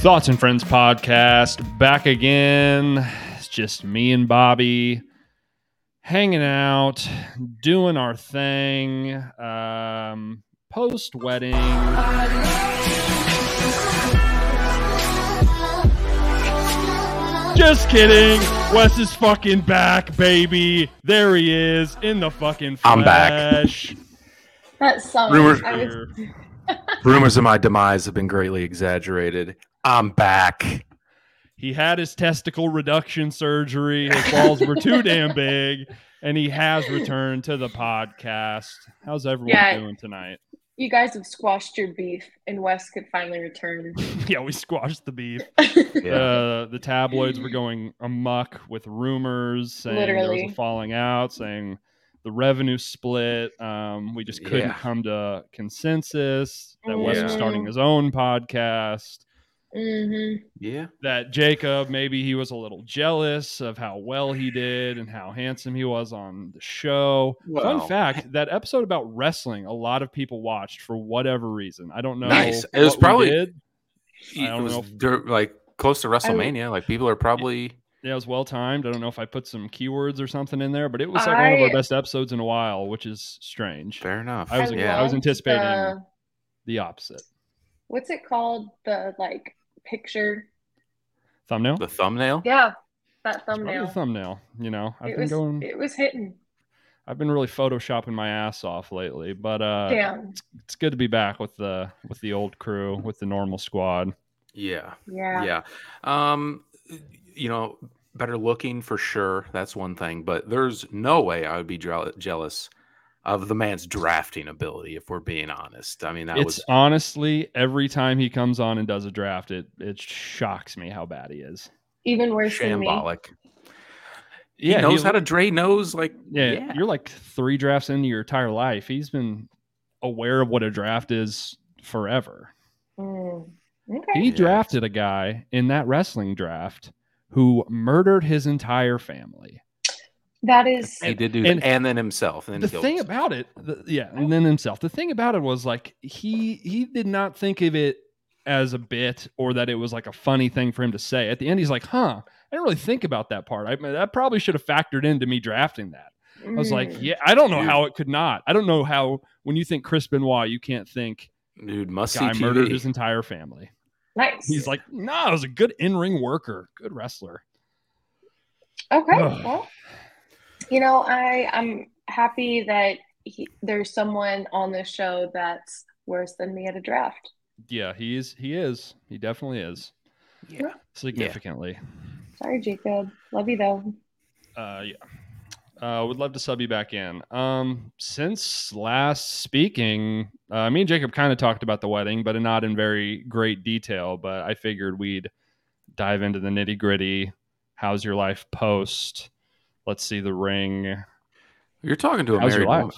Thoughts and Friends podcast back again. It's just me and Bobbie hanging out, doing our thing. Um, Post wedding. Just kidding. Wes is fucking back, baby. There he is in the fucking flesh. I'm back. That song. Rumors- was, Rumors of my demise have been greatly exaggerated. I'm back. He had his testicle reduction surgery. His balls were too damn big, and he has returned to the podcast. How's everyone Yeah. doing tonight? you guys have squashed your beef, and Wes could finally return. Yeah, we squashed the beef. Yeah. Uh, the tabloids were going amok with rumors saying there was a falling out, saying the revenue split. Um, we just couldn't Yeah. come to consensus that Wes was starting his own podcast. Hmm yeah. That Jacob maybe he was a little jealous of how well he did and how handsome he was on the show. Fun fact: that episode about wrestling, a lot of people watched for whatever reason. I don't know. Nice. It was probably- I It don't was know if- dur- like close to WrestleMania. Like people are probably Yeah, it was well timed. I don't know if I put some keywords or something in there, but it was like one of our best episodes in a while, which is strange. fair enough. I was- yeah. I was anticipating- the- The opposite. what's it called? The like picture. Thumbnail. the thumbnail. Yeah, that thumbnail. the thumbnail. You know, I've it been was. going. It was hitting. I've been really photoshopping my ass off lately, but uh, Damn. it's good to be back with the with the old crew, with the normal squad. Yeah. Yeah. Yeah. Um, you know, better looking for sure. That's one thing, but there's no way I would be jeal- jealous of the man's drafting ability. If we're being honest, I mean that it's was honestly every time he comes on and does a draft, it it shocks me how bad he is. Even worse than me. shambolic. Yeah, he knows he- how to Dre knows like Yeah, yeah. you're like three drafts into your entire life. He's been aware of what a draft is forever. Mm. Okay. He Yeah. drafted a guy in that wrestling draft who murdered his entire family. That is. He did do and- that, and then himself. And then the killed thing himself. about it, the, yeah, and then himself. The thing about it was like he he did not think of it as a bit or that it was like a funny thing for him to say. At the end, he's like, "Huh, I didn't really think about that part. I mean, that probably should have factored into me drafting that." I was like, Mm. "Yeah, I don't know Dude. how it could not. I don't know how when you think Chris Benoit, you can't think dude must see guy murdered TV. his entire family." Nice. He's like, "No, I was a good in-ring worker, good wrestler." Okay. Ugh. well, you know, I I'm happy that he, there's someone on this show that's worse than me at a draft. Yeah, he is. He is. He definitely is. Yeah. Significantly. Sorry, Jacob. Love you though. Uh, yeah. Uh, would love to sub you back in. Um, since last speaking, uh, me and Jacob kind of talked about the wedding, but not in very great detail. But I figured we'd dive into the nitty gritty. How's your life post? Let's see the ring. You're talking to a How's married woman.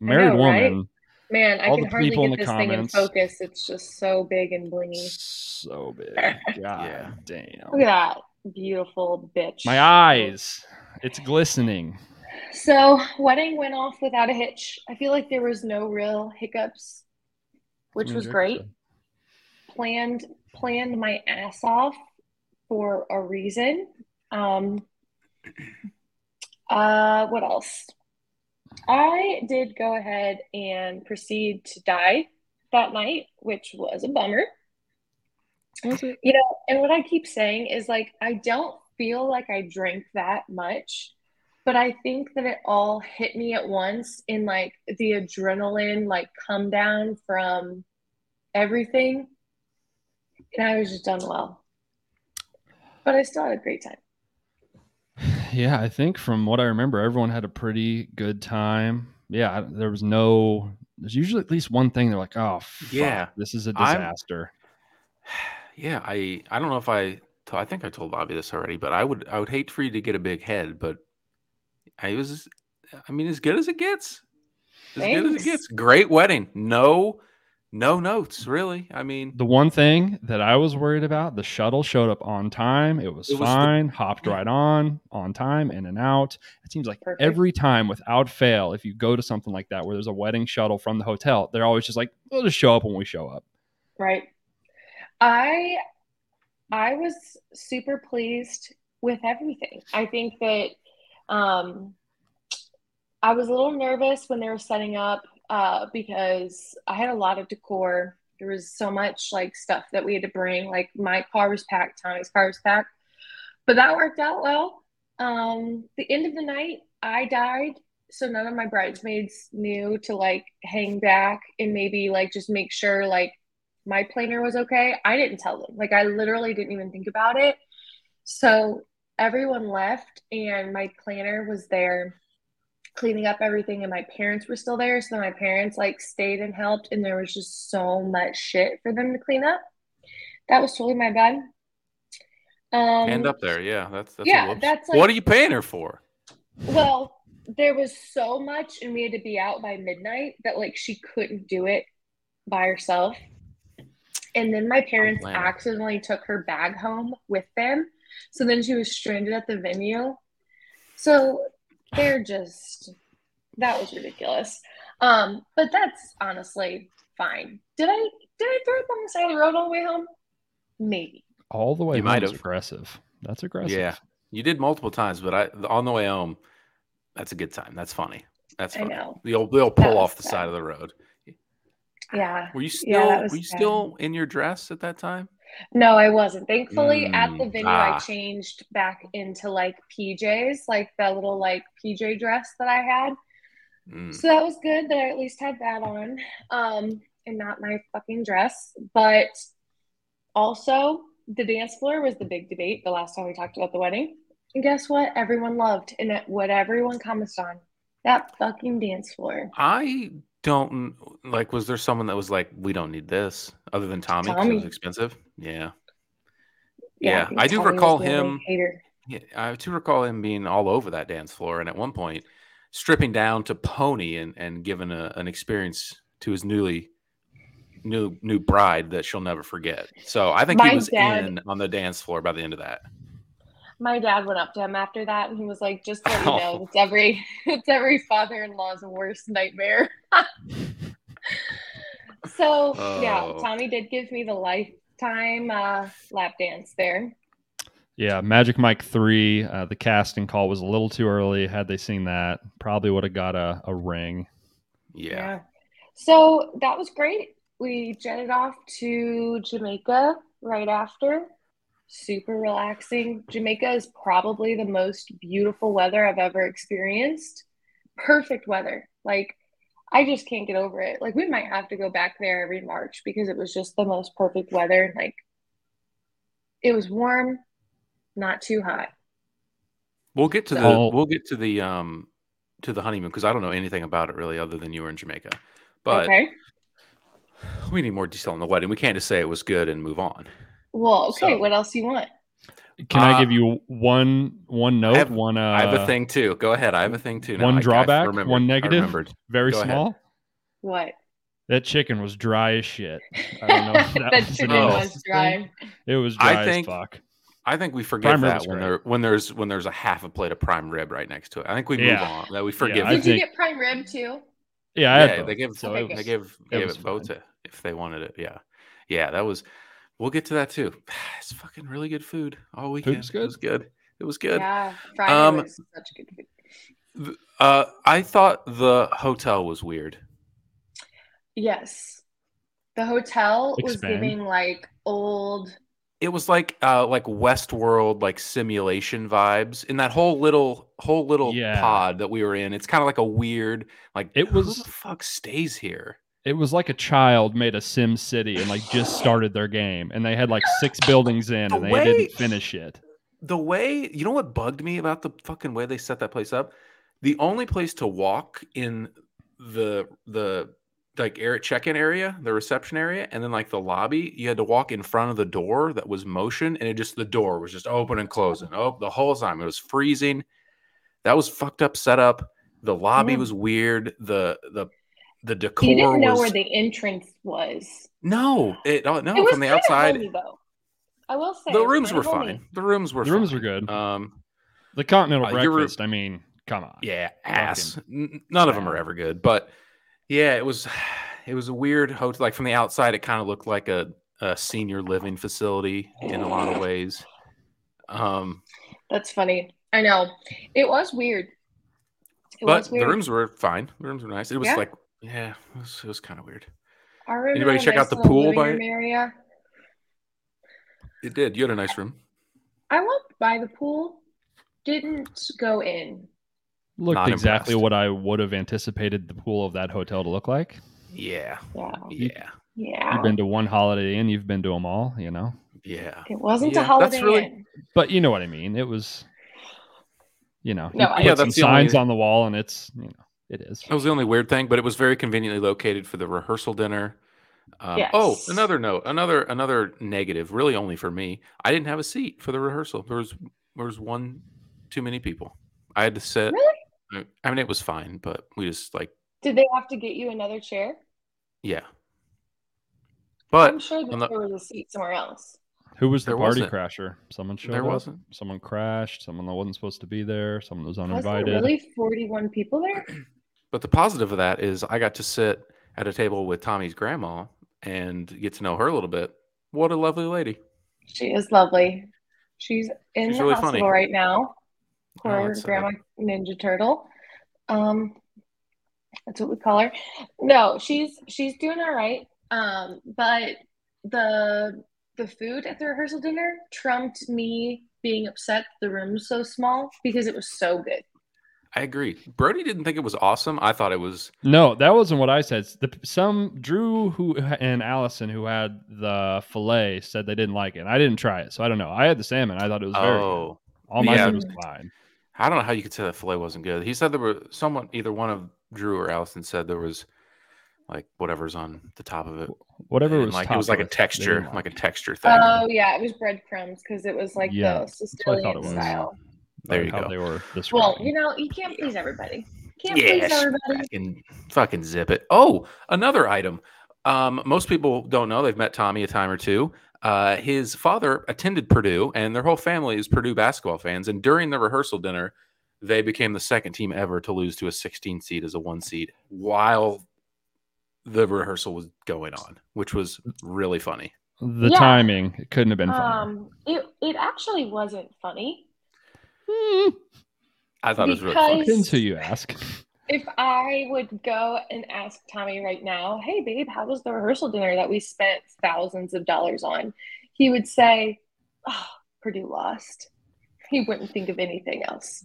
Married know, right? woman. Man, I All can the hardly people in get the this thing in comments. focus. It's just so big and blingy. So big. God Yeah. damn. Look at that beautiful bitch. My eyes. It's glistening. So, wedding went off without a hitch. I feel like there was no real hiccups, which was great. Planned planned my ass off for a reason. Um, uh, what else? I did go ahead and proceed to die that night, which was a bummer. It? You know, and what I keep saying is like, I don't feel like I drank that much, but I think that it all hit me at once in like the adrenaline, like come down from everything. And I was just done well. But I still had a great time. Yeah, I think from what I remember, everyone had a pretty good time. Yeah, there was no. There's usually at least one thing they're like, "Oh, fuck, Yeah, this is a I'm- disaster." Yeah, I I don't know if I I think I told Bobbie this already, but I would I would hate for you to get a big head, but I was I mean as good as it gets. As good as it gets. Great wedding. No no notes, really. I mean The one thing that I was worried about, the shuttle showed up on time. It was It was the- fine, hopped right on, on time, in and out. It seems like Perfect. every time, without fail, if you go to something like that where there's a wedding shuttle from the hotel, they're always just like, "We'll just show up when we show up." Right. I I was super pleased with everything. I think that um, I was a little nervous when they were setting up uh, because I had a lot of decor. There was so much like stuff that we had to bring. Like my car was packed, Tommy's car was packed, but that worked out well. Um, the end of the night, I died, so none of my bridesmaids knew to like hang back and maybe like just make sure like my planner was okay. I didn't tell them. Like I literally didn't even think about it. So everyone left and my planner was there cleaning up everything and my parents were still there. So my parents like stayed and helped and there was just so much shit for them to clean up. That was totally my bad. Um hand up there. Yeah that's, that's yeah that's like, what are you paying her for? Well there was so much and we had to be out by midnight that like she couldn't do it by herself. And then my parents accidentally took her bag home with them. So then she was stranded at the venue. So they're just that was ridiculous. Um, but that's honestly fine. Did I did I throw up on the side of the road all the way home? Maybe. All the way you might have aggressive. That's aggressive. Yeah, you did multiple times, but I on the way home, that's a good time. That's funny. That's funny. I know. They'll they'll pull off the side of the road. Yeah. Were you still yeah, were you still in your dress at that time? No, I wasn't. Thankfully, mm, at the venue, ah. I changed back into like PJs, like the little like PJ dress that I had. Mm. So that was good that I at least had that on, um, and not my fucking dress. But also, the dance floor was the big debate the last time we talked about the wedding. And guess what? Everyone loved, and what everyone commented on that fucking dance floor. I don't like. Was there someone that was like, "We don't need this," other than Tommy? Tommy. It was expensive. Yeah. Yeah, yeah I, I do recall him. Yeah, I do recall him being all over that dance floor, and at one point, stripping down to pony and and giving a, an experience to his newly new new bride that she'll never forget. So I think My he was dad, in on the dance floor by the end of that. My dad went up to him after that and he was like, "Just let you know, oh. it's every it's every father-in-law's worst nightmare." so oh. yeah, Tommy did give me the lifetime uh, lap dance there. Yeah, Magic Mike three. Uh, the casting call was a little too early. Had they seen that, probably would have got a, a ring. Yeah. yeah. So that was great. We jetted off to Jamaica right after. Super relaxing. Jamaica is probably the most beautiful weather I've ever experienced. Perfect weather. Like I just can't get over it. Like we might have to go back there every March because it was just the most perfect weather. Like it was warm, not too hot. We'll get to the we'll get to the um to the honeymoon because I don't know anything about it really other than you were in Jamaica. But okay. we need more detail on the wedding. We can't just say it was good and move on. Well, okay. So, what else do you want? Can uh, I give you one one note? I have, one. Uh, I have a thing too. Go ahead. I have a thing too. Now. One drawback. I, I one negative. Very Go small. Ahead. What? That chicken was dry as shit. I don't know. that, that was chicken was dry. It was dry I think, as fuck. I think we forgive prime that when there when there's when there's a half a plate of prime rib right next to it. I think we move yeah. on. That we forgive. Yeah, Did think, you get prime rib too? Yeah, yeah. They give so okay, they give they give it both if they wanted it. Yeah, yeah. That was We'll get to that too. It's fucking really good food all weekend. Food's good. It was good. It was good. Yeah, Friday um, was such good food. Uh, I thought the hotel was weird. Yes, the hotel Expand. was giving like old. It was like uh like Westworld like simulation vibes in that whole little whole little yeah. pod that we were in. It's kind of like a weird like it was who the fuck stays here. It was like a child made a Sim City and like just started their game, and they had like six buildings in, the and they way, didn't finish it. The way you know what bugged me about the fucking way they set that place up? The only place to walk in the the like air check-in area, the reception area, and then like the lobby, you had to walk in front of the door that was motion, and it just the door was just open and closing. Oh, the whole time it was freezing. That was fucked up setup. The lobby mm. was weird. The the the decor. You didn't know was... where the entrance was. No, it oh, no it from the outside. Homey. I will say the rooms were homey. fine. The rooms were the fine. rooms were good. Um, the continental uh, breakfast. I mean, come on. Yeah, ass. None of them are ever good, but yeah, it was. It was a weird hotel. Like from the outside, it kind of looked like a a senior living facility in a lot of ways. Um, That's funny. I know it was weird. It but was weird. the rooms were fine. The rooms were nice. It was yeah. like, yeah, it was, was kind of weird. Anybody check nice out the pool by area? It did. You had a nice room. I walked by the pool, didn't go in. Looked Not exactly impressed. what I would have anticipated the pool of that hotel to look like. Yeah. Yeah. Yeah. Yeah. You've been to one Holiday Inn, you've been to them all, you know? Yeah. It wasn't yeah, a Holiday really... Inn. But you know what I mean. It was, you know, no, yeah, that's signs only... on the wall and it's, you know, it is. That was the only weird thing, but it was very conveniently located for the rehearsal dinner. Um, yes. Oh, another note, another another negative, really only for me. I didn't have a seat for the rehearsal. There was there was one too many people. I had to sit. Really? I mean, it was fine, but we just like. Did they have to get you another chair? Yeah. But I'm sure that the, there was a seat somewhere else. Who was the party wasn't. crasher? Someone showed there up. Wasn't. Someone crashed. Someone that wasn't supposed to be there. Someone that was uninvited. Was really 41 people there? But the positive of that is I got to sit at a table with Tommy's grandma and get to know her a little bit. What a lovely lady. She is lovely. She's in She's the really hospital funny. right now. Poor oh, grandma Ninja Turtle. Um, that's what we call her. No, she's she's doing all right. Um, but the the food at the rehearsal dinner trumped me being upset the room was so small because it was so good. I agree. Brody didn't think it was awesome. I thought it was. No, that wasn't what I said. The, some Drew who and Allison who had the fillet said they didn't like it. I didn't try it, so I don't know. I had the salmon. I thought it was very. Oh, good. all my yeah. was fine. I don't know how you could say that fillet wasn't good. He said there were someone, either one of Drew or Allison said there was like whatever's on the top of it. Whatever was like it was like a texture, like a texture thing. Oh yeah, it was breadcrumbs because it was like yeah, the Sicilian style. There you go. They were well, you know, you can't please everybody. Can't yes, please everybody. Fucking, fucking zip it. Oh, another item. Um, most people don't know they've met Tommy a time or two. Uh, his father attended Purdue, and their whole family is Purdue basketball fans. And during the rehearsal dinner, they became the second team ever to lose to a 16 seed as a one seed while the rehearsal was going on, which was really funny. The yeah. timing it couldn't have been funny. Um, it it actually wasn't funny. Hmm. I thought because it was really funny. Until you ask. If I would go and ask Tommy right now, "Hey, babe, how was the rehearsal dinner that we spent thousands of dollars on?" He would say, "Oh, Purdue lost." He wouldn't think of anything else.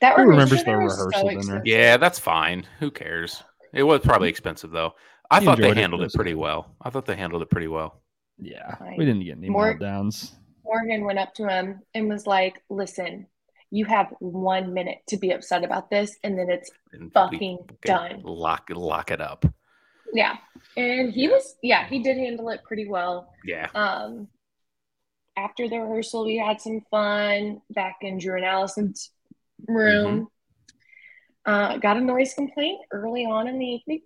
That Who remembers the rehearsal so dinner? Yeah, that's fine. Who cares? It was probably expensive though. I he thought they handled it, it pretty well. I thought they handled it pretty well. Yeah, we didn't get any Mor- meltdowns. Morgan went up to him and was like, "Listen, you have one minute to be upset about this, and then it's and fucking done. Lock lock it up." Yeah, and he was yeah he did handle it pretty well. Yeah. Um, after the rehearsal, we had some fun back in Drew and Allison's room. Mm-hmm. Uh, got a noise complaint early on in the evening.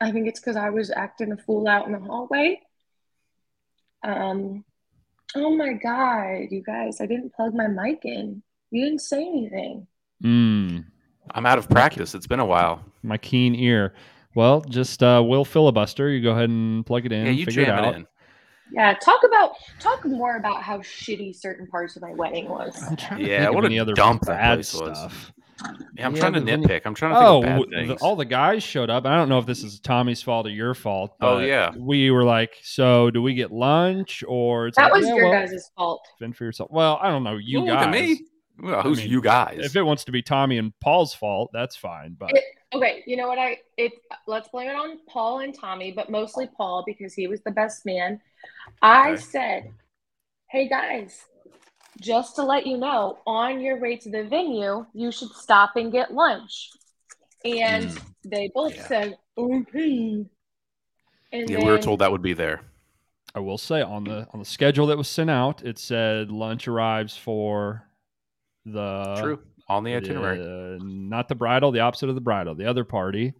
I think it's because I was acting a fool out in the hallway. Um, oh my god, you guys! I didn't plug my mic in. You didn't say anything. Mm. I'm out of practice. It's been a while. My keen ear. Well, just uh, will filibuster. You go ahead and plug it in. Yeah, you figure jam it, out. in. Yeah, talk about talk more about how shitty certain parts of my wedding was. yeah, what a other dump bad stuff. Was. Yeah, I'm yeah, trying to nitpick. I'm trying to oh, the, all the guys showed up. I don't know if this is Tommy's fault or your fault. oh yeah, we were like, so do we get lunch or that like, was yeah, your well, guys' fault? Fend for yourself. Well, I don't know. You Ooh, guys. me. Well, who's I mean, you guys? If it wants to be Tommy and Paul's fault, that's fine. But it, okay, you know what? I it let's blame it on Paul and Tommy, but mostly Paul because he was the best man. I okay. said, "Hey guys, just to let you know, on your way to the venue, you should stop and get lunch. And mm. they both yeah. said, okay. And yeah, then, we were told that would be there. I will say on the on the schedule that was sent out, it said lunch arrives for the true on the itinerary, the, not the bridal, the opposite of the bridal, the other party.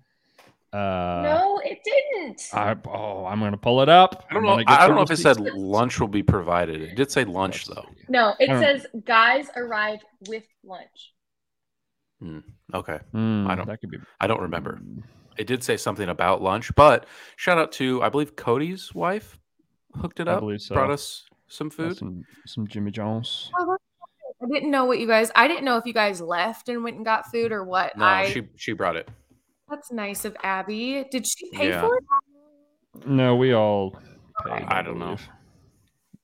Uh, no, it didn't. I, oh, I'm going to pull it up. I don't know. I don't know if it said lunch will be provided. It did say lunch though. No, it says guys arrive with lunch. Hmm. Okay. Mm, I don't. That could be. I don't remember. it did say something about lunch, but shout out to I believe Cody's wife hooked it up, so. brought us some food, some, some Jimmy John's. Oh, I didn't know what you guys. I didn't know if you guys left and went and got food or what. No, I, she she brought it. That's nice of Abby. Did she pay yeah. for it? No, we all paid. I, I don't know.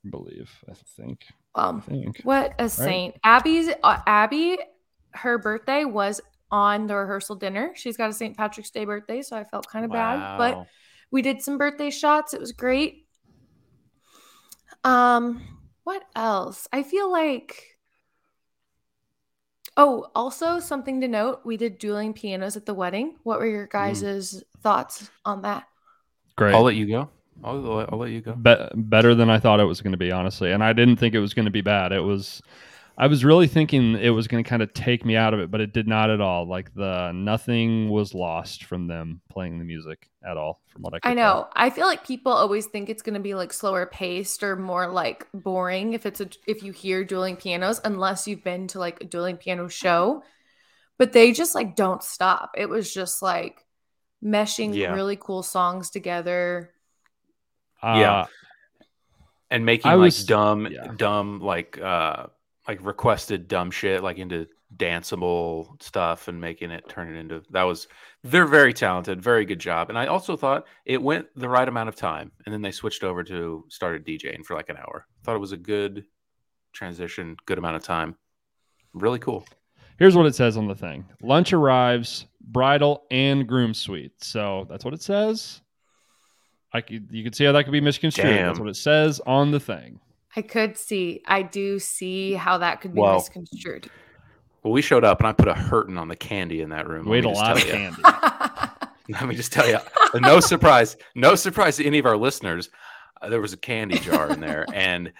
Believe I think. Um, I think. what a saint. Abby's uh, Abby. Her birthday was on the rehearsal dinner. She's got a St. Patrick's Day birthday, so I felt kind of wow. bad, but we did some birthday shots. It was great. Um, what else? I feel like Oh, also something to note, we did dueling pianos at the wedding. What were your mm. guys' mm. thoughts on that? Great. I'll let you go. I'll, I'll let you go. Be- better than I thought it was going to be, honestly. And I didn't think it was going to be bad. It was I was really thinking it was going to kind of take me out of it, but it did not at all. Like the nothing was lost from them playing the music at all, from what I. I know. Tell. I feel like people always think it's going to be like slower paced or more like boring if it's a if you hear dueling pianos, unless you've been to like a dueling piano show. But they just like don't stop. It was just like meshing yeah. really cool songs together. Uh, yeah. And making I like was, dumb, yeah. dumb like uh like requested dumb shit like into danceable stuff and making it turn it into that was they're very talented very good job. And i also thought it went the right amount of time and then they switched over to started djing for like an hour. Thought it was a good transition good amount of time. Really cool. Here's what it says on the thing. Lunch arrives bridal and groom suite. So that's what it says. I could you can see how that could be misconstrued. Damn. that's what it says on the thing I could see. I do see how that could be well, misconstrued. Well, we showed up and I put a hurting on the candy in that room. Wait a lot of candy. Let me just tell you, no surprise, no surprise to any of our listeners. Uh, there was a candy jar in there, and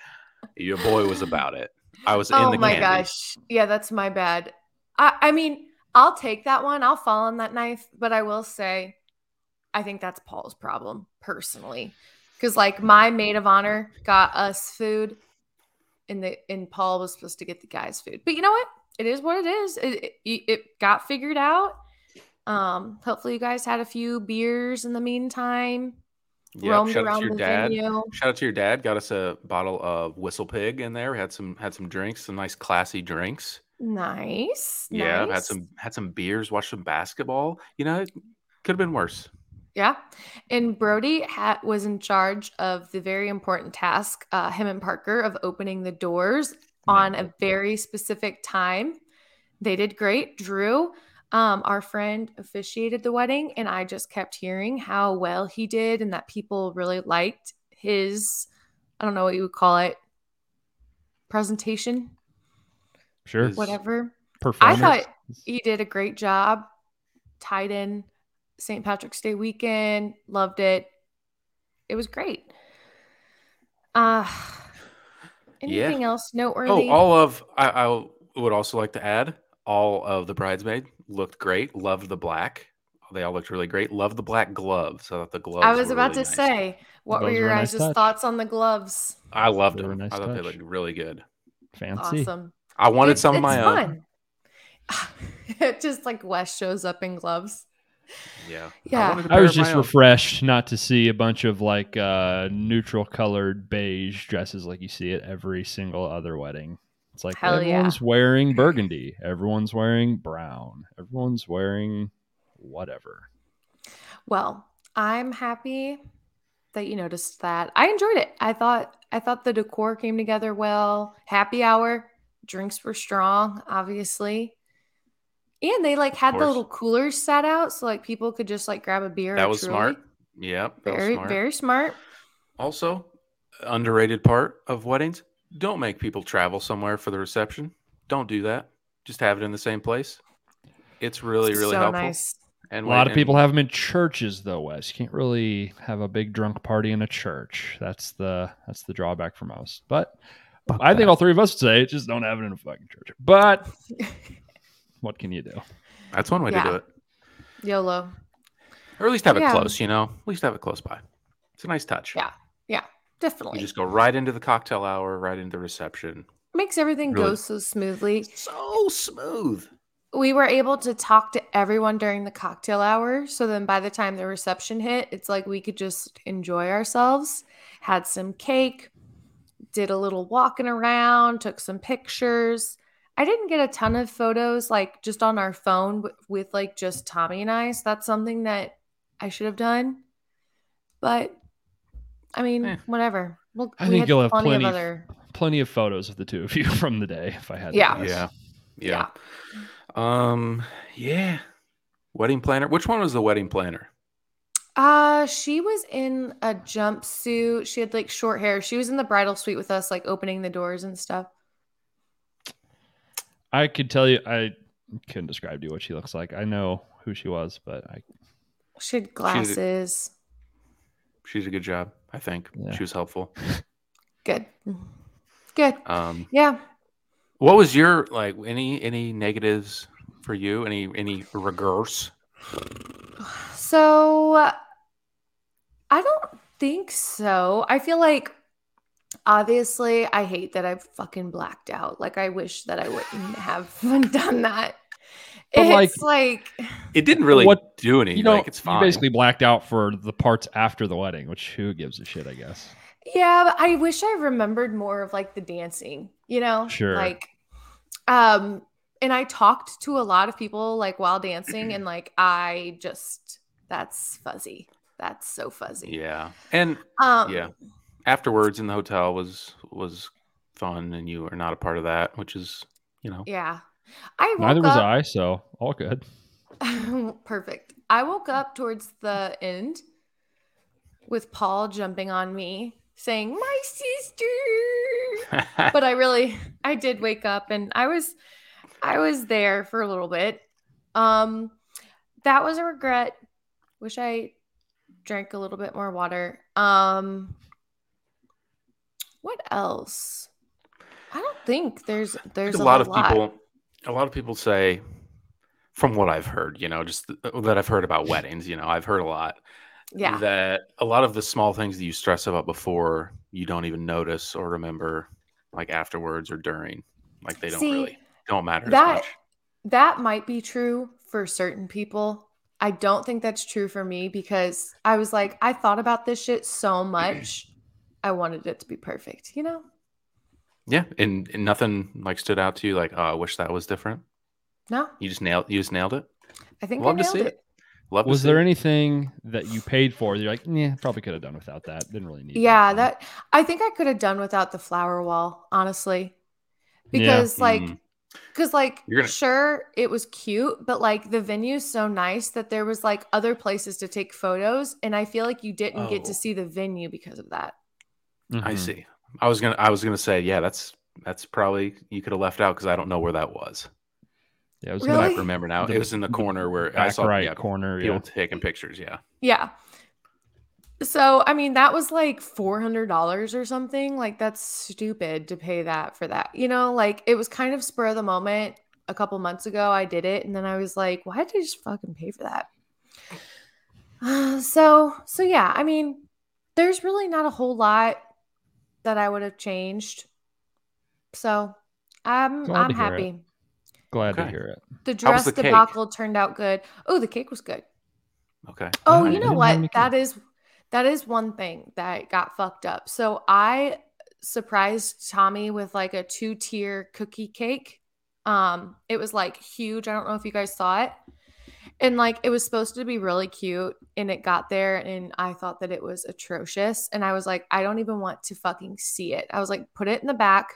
your boy was about it. I was oh in the. Oh my candy. gosh! Yeah, that's my bad. I, I mean, I'll take that one. I'll fall on that knife, but I will say, I think that's Paul's problem personally because like my maid of honor got us food and the and paul was supposed to get the guys food but you know what it is what it is it, it, it got figured out um hopefully you guys had a few beers in the meantime yeah, shout around out to your dad. Venue. Shout out to your dad. Got us a bottle of Whistle Pig in there. We had some had some drinks, some nice classy drinks. Nice. Yeah, nice. had some had some beers. Watched some basketball. You know, it could have been worse. Yeah. And Brody ha- was in charge of the very important task, uh, him and Parker, of opening the doors on a very specific time. They did great. Drew, um, our friend, officiated the wedding, and I just kept hearing how well he did and that people really liked his, I don't know what you would call it, presentation. Sure. Whatever. I thought he did a great job, tied in St. Patrick's Day weekend. Loved it. It was great. Uh anything yeah. else noteworthy? Oh, all of I, I would also like to add all of the bridesmaid looked great. Loved the black. They all looked really great. Loved the black gloves. So the gloves. I was about really to nice. say, what were your guys' nice thoughts on the gloves? I loved them. Nice I thought touch. they looked really good. Fancy. Awesome. I wanted some of my own. It just like Wes shows up in gloves. Yeah. Yeah. I, I was just refreshed not to see a bunch of like uh, neutral colored beige dresses like you see at every single other wedding. It's like Hell everyone's yeah. wearing burgundy, everyone's wearing brown, everyone's wearing whatever. Well, I'm happy that you noticed that. I enjoyed it. I thought I thought the decor came together well. Happy hour, drinks were strong, obviously. And they like had the little coolers set out so like people could just like grab a beer. That was truly. smart. Yep. Very, smart. very smart. Also, underrated part of weddings don't make people travel somewhere for the reception. Don't do that. Just have it in the same place. It's really, really so helpful. Nice. And a lot of people have them in churches, though. Wes, you can't really have a big drunk party in a church. That's the that's the drawback for most. But I think all three of us would say just don't have it in a fucking church. But what can you do? That's one way yeah. to do it. YOLO. Or at least have it close, you know? At least have it close by. It's a nice touch. Yeah. Yeah. Definitely. You just go right into the cocktail hour, right into the reception. Makes everything really, go so smoothly. So smooth. we were able to talk to everyone during the cocktail hour. So then by the time the reception hit, it's like we could just enjoy ourselves, had some cake, did a little walking around, took some pictures. I didn't get a ton of photos like just on our phone with, with like just Tommy and I. So that's something that I should have done. But I mean, eh. whatever. Well, I we think you'll have plenty, of other... plenty of photos of the two of you from the day if I had yeah. yeah. Yeah. Yeah. Um yeah. Wedding planner. Which one was the wedding planner? Uh, she was in a jumpsuit. She had like short hair. She was in the bridal suite with us, like opening the doors and stuff. I could tell you, I couldn't describe to you what she looks like. I know who she was, but I. She had glasses. She's a, good job. I think yeah. she was helpful. Good. Good. Um. Yeah. What was your like? Any any negatives for you? Any any regrets? So I don't think so. I feel like obviously I hate that I fucking blacked out. Like I wish that I wouldn't have done that. But it's like, like, it didn't really what, do anything. You know, like it's fine. You basically blacked out for the parts after the wedding, which who gives a shit, I guess. Yeah, but I wish I remembered more of like the dancing, you know? Sure. Like um and I talked to a lot of people like while dancing and like I just that's fuzzy. That's so fuzzy. Yeah. And um, yeah. Afterwards in the hotel was was fun and you are not a part of that, which is, you know. Yeah. I Neither was up, I, so all good. Perfect. I woke up towards the end with Paul jumping on me saying, "My sister." but I really I did wake up and I was I was there for a little bit. Um that was a regret Wish I drank a little bit more water. Um what else? I don't think there's there's a, a lot of lot. people a lot of people say from what I've heard, you know, just that I've heard about weddings, you know, I've heard a lot. Yeah. That a lot of the small things that you stress about before you don't even notice or remember like afterwards or during. Like they don't See, really don't matter that, That might be true for certain people. I don't think that's true for me because I was like, I thought about this shit so much. I wanted it to be perfect, you know? Yeah. And, and nothing like stood out to you like, oh, I wish that was different. No. You just nailed you just nailed it. I think Love I nailed to see it. it. Love was there it. anything that you paid for? You're like, yeah, probably could have done without that. Didn't really need. It. Yeah, that, that I think I could have done without the flower wall, honestly, because yeah. like mm. Cause like gonna... sure it was cute, but like the venue's so nice that there was like other places to take photos, and I feel like you didn't oh. get to oh. see the venue because of that. Mm-hmm. I see. I was gonna I was gonna say yeah that's that's probably you could have left out because I don't know where that was. Yeah, it was really? I remember now. The, it was in the corner where I saw right yeah, corner. People yeah. taking pictures. Yeah. Yeah. So, I mean, that was like $400 or something. Like, that's stupid to pay that for that. You know, like it was kind of spur of the moment. A couple months ago, I did it. And then I was like, why did I just fucking pay for that? Uh, so, so yeah, I mean, there's really not a whole lot that I would have changed. So, I'm Glad I'm happy. It. Glad okay. to hear it. The dress the debacle cake? turned out good. Oh, the cake was good. Okay. Oh, you know what? That is that is one thing that got fucked up. So I surprised Tommy with like a two tier cookie cake. Um, it was like huge. I don't know if you guys saw it. And like it was supposed to be really cute and it got there and I thought that it was atrocious. And I was like, I don't even want to fucking see it. I was like, put it in the back.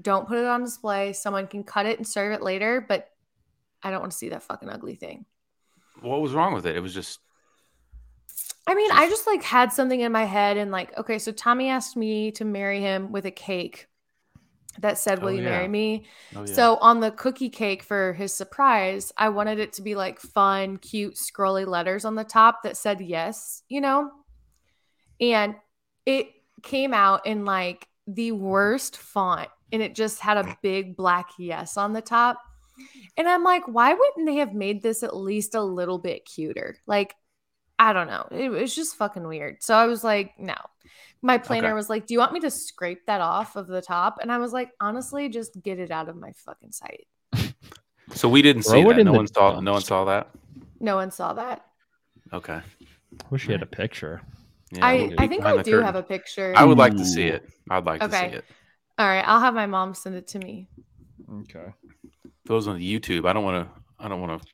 Don't put it on display. Someone can cut it and serve it later, but I don't want to see that fucking ugly thing. What was wrong with it? It was just I mean, I just like had something in my head and like, okay, so Tommy asked me to marry him with a cake that said, Will oh, you yeah. marry me? Oh, yeah. So on the cookie cake for his surprise, I wanted it to be like fun, cute, scrolly letters on the top that said yes, you know? And it came out in like the worst font and it just had a big black yes on the top. And I'm like, why wouldn't they have made this at least a little bit cuter? Like, I don't know. It was just fucking weird. So I was like, no. My planner okay. was like, do you want me to scrape that off of the top? And I was like, honestly, just get it out of my fucking sight. So we didn't see that. No one saw. Dumps. No one saw that. No one saw that. Okay. Wish you had a picture. Yeah, I, I think I do curtain. have a picture. I would like to see it. I'd like okay. to see it. All right, I'll have my mom send it to me. Okay. Those on the YouTube. I don't want to. I don't want to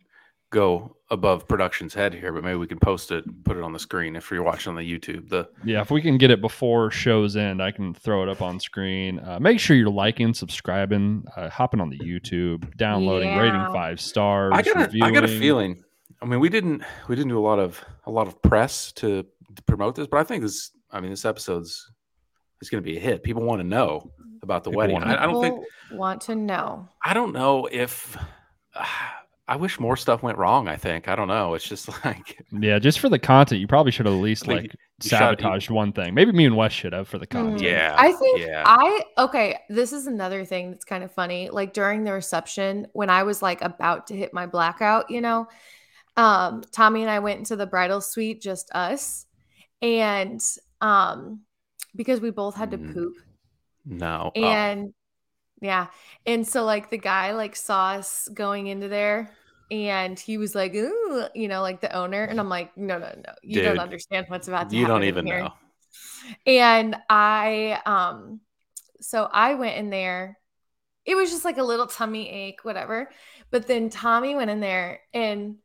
go above production's head here, but maybe we can post it, put it on the screen if you're watching on the YouTube. The yeah, if we can get it before show's end, I can throw it up on screen. Uh, make sure you're liking, subscribing, uh, hopping on the YouTube, downloading, yeah. rating five stars. I got a, I got a feeling. I mean, we didn't we didn't do a lot of a lot of press to, to promote this, but I think this. I mean, this episode's is going to be a hit. People want to know about the People wedding. I, I, don't think want to know. I don't know if. Uh, I wish more stuff went wrong. I think I don't know. It's just like yeah, just for the content, you probably should have at least like, like sabotaged one thing. Maybe me and Wes should have for the content. Yeah, I think yeah. I okay. This is another thing that's kind of funny. Like during the reception, when I was like about to hit my blackout, you know, um, Tommy and I went into the bridal suite, just us, and um, because we both had to mm. poop. No, oh. and. Yeah. And so like the guy like saw us going into there and he was like, Ooh, you know, like the owner. And I'm like, no, no, no. You Dude, don't understand what's about to you happen. You don't even here. know. And I um so I went in there. It was just like a little tummy ache, whatever. But then Tommy went in there and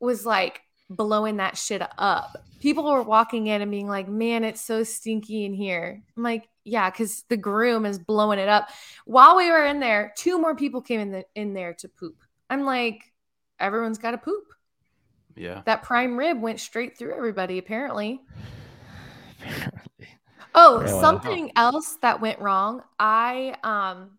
was like blowing that shit up. People were walking in and being like, man, it's so stinky in here. I'm like, yeah, because the groom is blowing it up. While we were in there, two more people came in the, in there to poop. I'm like, everyone's got to poop. Yeah. That prime rib went straight through everybody, apparently. apparently. Oh, something else that went wrong. I um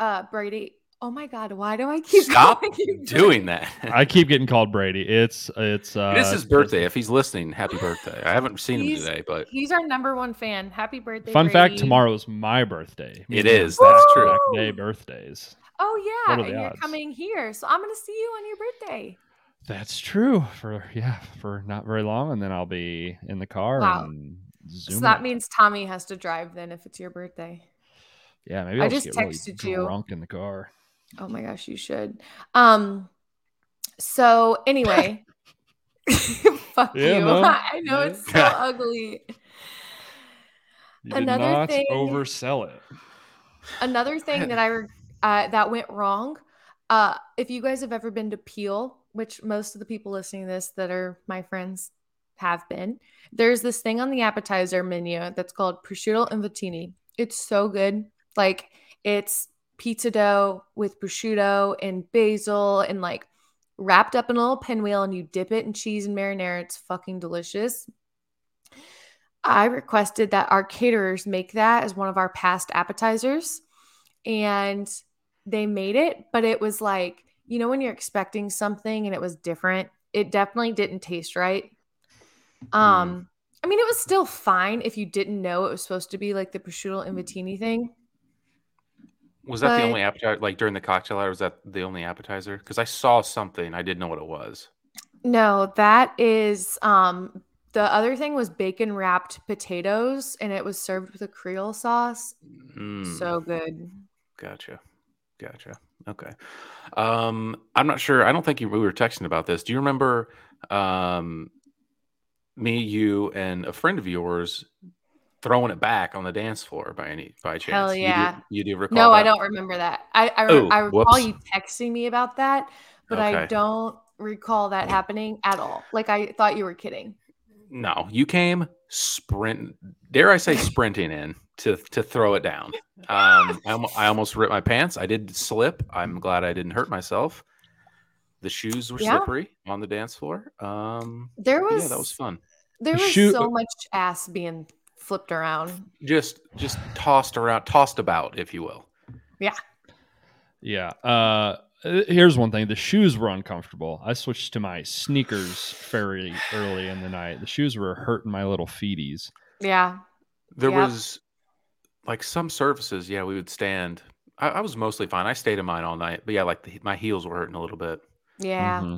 uh Brady Oh my god, why do I keep stop doing that? I keep getting called Brady. It's it's uh It is his birthday. If he's listening, happy birthday. I haven't seen him today, but he's our number one fan. Happy birthday. Fun Brady. fact, tomorrow's my birthday. It is. That's true. Day birthdays. Oh yeah, and you're coming here. So I'm gonna see you on your birthday. That's true. For yeah, for not very long, and then I'll be in the car. Wow. so that means Tommy has to drive then if it's your birthday. Yeah, maybe I'll i just, just texted really you drunk in the car. Oh my gosh, you should. Um so anyway, fuck yeah, you. No. I know it's so ugly. You another thing oversell it. Another thing that I uh, that went wrong. Uh, if you guys have ever been to Peel, which most of the people listening to this that are my friends have been, there's this thing on the appetizer menu that's called prosciutto involtini. It's so good. Like it's pizza dough with prosciutto and basil and like wrapped up in a little pinwheel and you dip it in cheese and marinara. It's fucking delicious. I requested that our caterers make that as one of our past appetizers and they made it, but it was like, you know, when you're expecting something and it was different, it definitely didn't taste right. Um, mm. I mean, it was still fine if you didn't know it was supposed to be like the prosciutto and involtini thing. Was that but, the only appetizer? Like during the cocktail hour, was that the only appetizer? Because I saw something, I didn't know what it was. No, that is um the other thing was bacon wrapped potatoes, and it was served with a Creole sauce. Mm. So good. Gotcha, gotcha. Okay. Um, I'm not sure. I don't think you, we were texting about this. Do you remember um, me, you, and a friend of yours throwing it back on the dance floor by any by chance? Hell yeah! You do, you do recall? No, that? I don't remember that. I I, oh, I recall whoops. you texting me about that, but okay. I don't recall that happening at all. Like I thought you were kidding. No, you came sprint. Dare I say sprinting in to to throw it down? Um, I, I almost ripped my pants. I did slip. I'm glad I didn't hurt myself. The shoes were yeah. slippery on the dance floor. Um, there was yeah, that was fun. There was Shoe- so much ass being flipped around. Just just tossed around, tossed about, if you will. Yeah. Yeah. Uh here's one thing the shoes were uncomfortable i switched to my sneakers fairly early in the night the shoes were hurting my little feeties yeah there yep. was like some services yeah we would stand I, I, was mostly fine i stayed in mine all night but yeah like the, my heels were hurting a little bit yeah mm-hmm.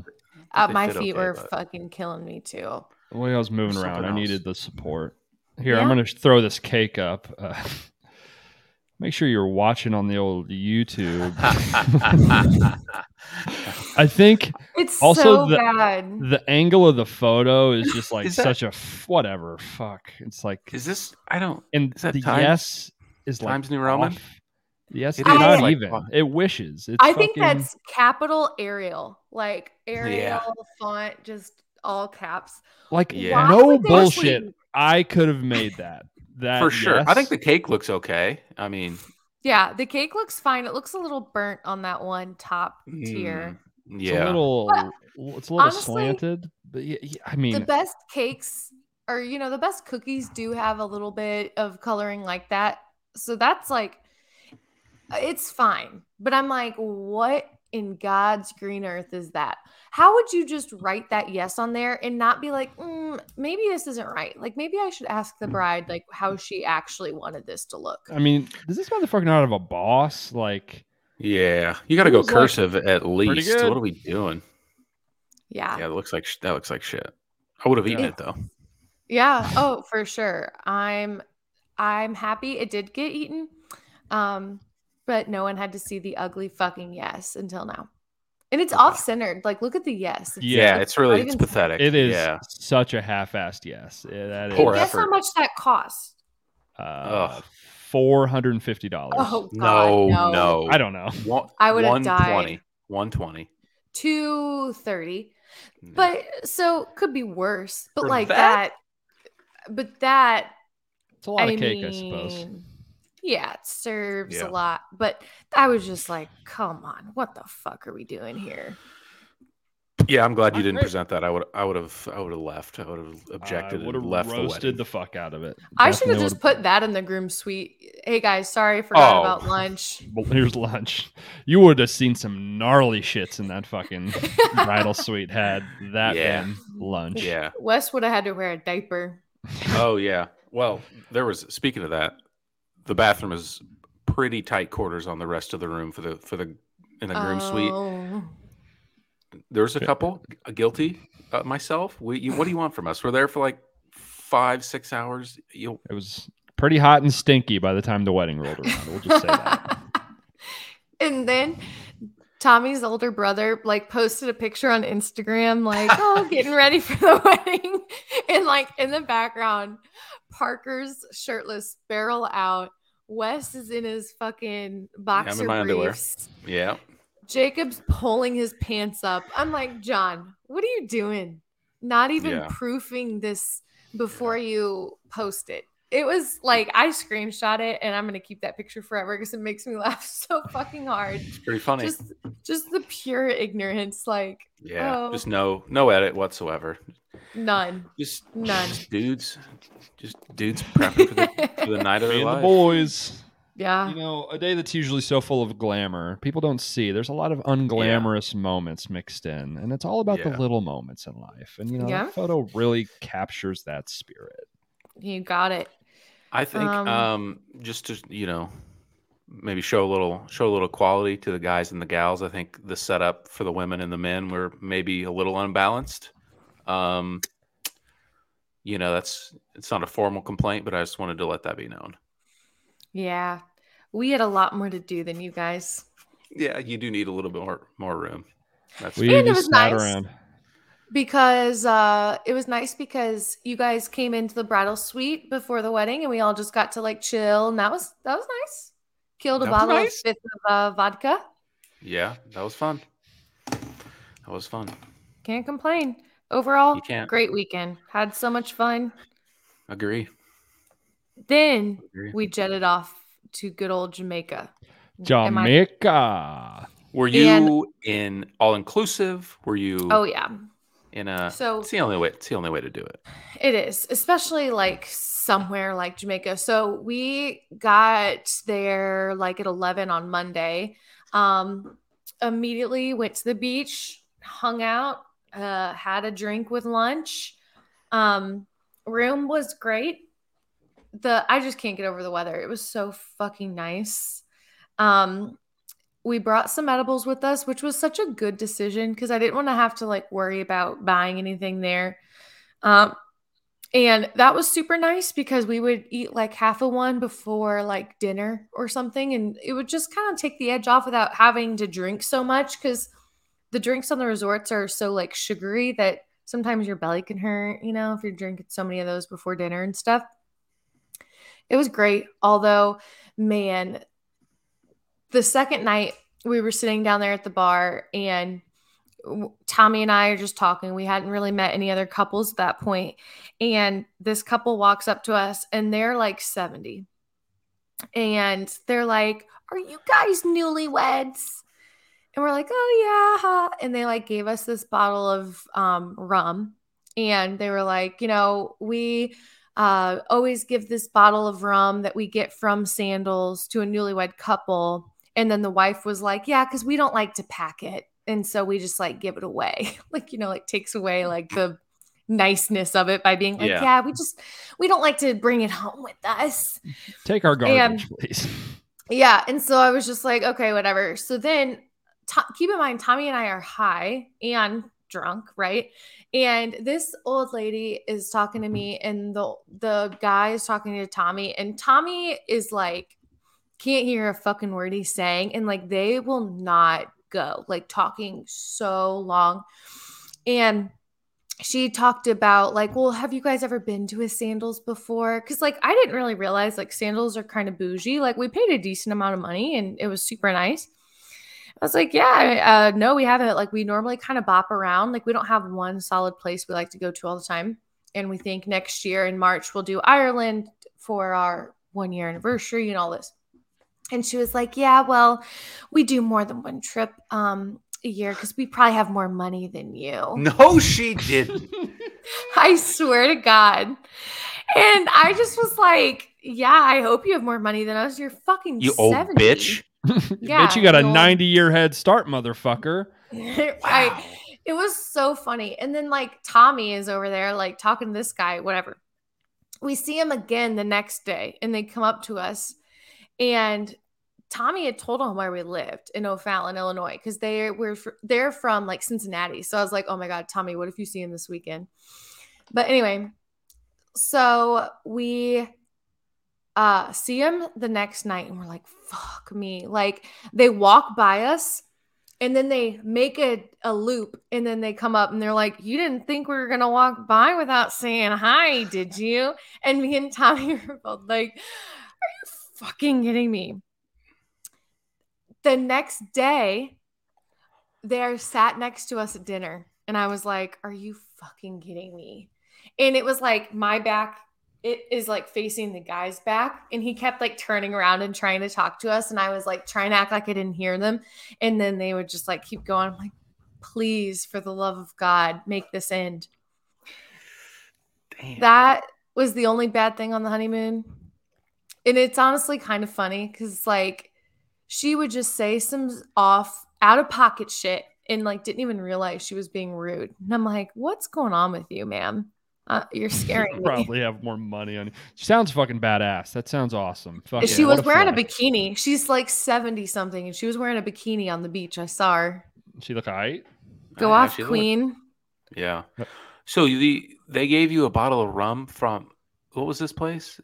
uh, my feet okay, were but... fucking killing me too the way i was moving around else. i needed the support here, yeah. I'm going to throw this cake up. Uh, Make sure you're watching on the old YouTube. I think it's also so the, bad. the angle of the photo is just like is that, such a f- whatever. Fuck. It's like is this? I don't. And the times, yes is like Times New Roman. Off. Yes, it's not like, even. It wishes. It's I fucking... think that's capital Arial, like Arial yeah. font, just all caps. Like yeah. no bullshit. I could have made that. That for sure. Yes. I think the cake looks okay. I mean, yeah, the cake looks fine. It looks a little burnt on that one top tier. Mm, yeah, it's a little. But, it's a little honestly, slanted, but yeah, I mean, the best cakes or you know the best cookies do have a little bit of coloring like that. So that's like, it's fine. But I'm like, what in God's green earth is that? How would you just write that yes on there and not be like, mm, maybe this isn't right? Like, maybe I should ask the mm. bride, like, how she actually wanted this to look. I mean, does this motherfucker not have a boss? Like, yeah, you got to go cursive like, at least. What are we doing? Yeah, yeah, it looks like that looks like shit. I would have eaten it, it though. Yeah. Oh, for sure. I'm I'm happy it did get eaten. Um, but no one had to see the ugly fucking yes until now. And it's off centered. Like, look at the yes. It's, yeah, it's, it's really it's pathetic. It is yeah. such a half-assed yes. Yeah, that Poor is. Guess how much that costs? Uh, four hundred and fifty dollars. Oh God, no, no, no, I don't know. One, I would have died. One twenty. Two thirty. But so could be worse. But For like that? that? But that. It's a lot I of cake, mean, I suppose. Yeah, it serves yeah. a lot. But I was just like, come on, what the fuck are we doing here? Yeah, I'm glad you didn't present that. I would, I would have, I would have left. I would have objected. Would have left roasted the, the, fuck out of it. I should have just put that in the groom suite. Hey guys, sorry, forgot oh. about lunch. Well, here's lunch. You would have seen some gnarly shits in that fucking bridal suite. Had that yeah. been lunch? Yeah, Wes would have had to wear a diaper. Oh yeah. Well, there was. Speaking of that, the bathroom is pretty tight quarters on the rest of the room for the for the in the groom oh. suite. There's a couple guilty uh, myself. We, you, what do you want from us? We're there for like five six hours. You it was pretty hot and stinky by the time the wedding rolled around. We'll just say that. and then Tommy's older brother like posted a picture on Instagram, like, oh, getting ready for the wedding. And like in the background, Parker's shirtless, barrel out, Wes is in his fucking boxer yeah, briefs. Yeah. Jacob's pulling his pants up. I'm like, John, what are you doing? Not even yeah. proofing this before you post it. It was like I screenshot it and I'm gonna keep that picture forever because it makes me laugh so fucking hard. It's pretty funny. Just just the pure ignorance, like yeah, oh. just no no edit whatsoever. None. Just none. Just dudes, just dudes prepping for the, for the night of their life. The boys. Yeah. You know, a day that's usually so full of glamour, people don't see. There's a lot of unglamorous yeah. moments mixed in, and it's all about yeah. the little moments in life. And you know, yeah. that photo really captures that spirit. You got it. I think um, um, just to, you know, maybe show a little show a little quality to the guys and the gals. I think the setup for the women and the men were maybe a little unbalanced. Um, you know, that's it's not a formal complaint, but I just wanted to let that be known. Yeah. We had a lot more to do than you guys. Yeah, you do need a little bit more more room. That's we just sat nice around. Because uh it was nice because you guys came into the bridal suite before the wedding and we all just got to like chill and that was that was nice. Killed a that bottle nice. of fifth of uh, vodka. Yeah, that was fun. That was fun. Can't complain. Overall, great weekend. Had so much fun. Agree. Then we jetted off to good old Jamaica. Jamaica. Were you and, in all inclusive? Were you? Oh yeah. In a so it's the only way. It's the only way to do it. It is, especially like somewhere like Jamaica. So we got there like at eleven on Monday. Um, immediately went to the beach, hung out, uh, had a drink with lunch. Um, room was great the I just can't get over the weather. It was so fucking nice. Um we brought some edibles with us, which was such a good decision because I didn't want to have to like worry about buying anything there. Um and that was super nice because we would eat like half of one before like dinner or something. And it would just kind of take the edge off without having to drink so much because the drinks on the resorts are so like sugary that sometimes your belly can hurt, you know, if you're drinking so many of those before dinner and stuff. It was great. Although, man, the second night we were sitting down there at the bar and Tommy and I are just talking. We hadn't really met any other couples at that point. And this couple walks up to us and they're like 70. And they're like, Are you guys newlyweds? And we're like, Oh, yeah. And they like gave us this bottle of um, rum. And they were like, You know, we uh, always give this bottle of rum that we get from Sandals to a newlywed couple. And then the wife was like, Yeah, because we don't like to pack it. And so we just like give it away. Like you know like takes away like the niceness of it by being like yeah. yeah, we just we don't like to bring it home with us. Take our garbage and, please. Yeah and so i was just like okay whatever. So then to- keep in mind tommy and i are high and drunk right? And this old lady is talking to mm-hmm. me and the the guy is talking to tommy and tommy is like can't hear a fucking word he's saying and like they will not go, like talking so long. And she talked about like, well, have you guys ever been to a sandals before? Cause like I didn't really realize like sandals are kind of bougie. Like we paid a decent amount of money and it was super nice. I was like, yeah, uh, no, we haven't. Like we normally kind of bop around. Like we don't have one solid place we like to go to all the time. And we think next year in March we'll do Ireland for our one year anniversary and all this. And she was like, Yeah, well, we do more than one trip um, a year because we probably have more money than you. No, she didn't. I swear to God. And I just was like, Yeah, I hope you have more money than us. You're fucking you 70. old bitch. yeah, bitch, you got a 90 year head start, motherfucker. wow. I, it was so funny. And then like Tommy is over there, like talking to this guy, whatever. We see him again the next day and they come up to us and Tommy had told him where we lived in O'Fallon, Illinois, because they were they're from like Cincinnati. So I was like, oh my god, Tommy, what if you see him this weekend? But anyway, so we uh see him the next night, and we're like, fuck me. Like they walk by us and then they make a, a loop and then they come up and they're like you didn't think we were gonna walk by without saying hi did you and me and tommy were both like fucking kidding me? The next day, they're sat next to us at dinner. And I was like, Are you fucking kidding me? And it was like my back, it is like facing the guy's back. And he kept like turning around and trying to talk to us. And I was like trying to act like I didn't hear them. And then they would just like keep going. I'm like, Please, for the love of God, make this end. Damn. That was the only bad thing on the honeymoon. And it's honestly kind of funny because like she would just say some off out of pocket shit and like didn't even realize she was being rude. And I'm like, what's going on with you, ma'am? Uh, you're scaring you Probably have more money on you. She sounds fucking badass. That sounds awesome. Fuck she yeah, was a wearing a bikini. She's like 70 something and she was wearing a bikini on the beach. I saw her. She look alright. Go off, queen. Yeah. So the they gave you a bottle of rum from what was this place?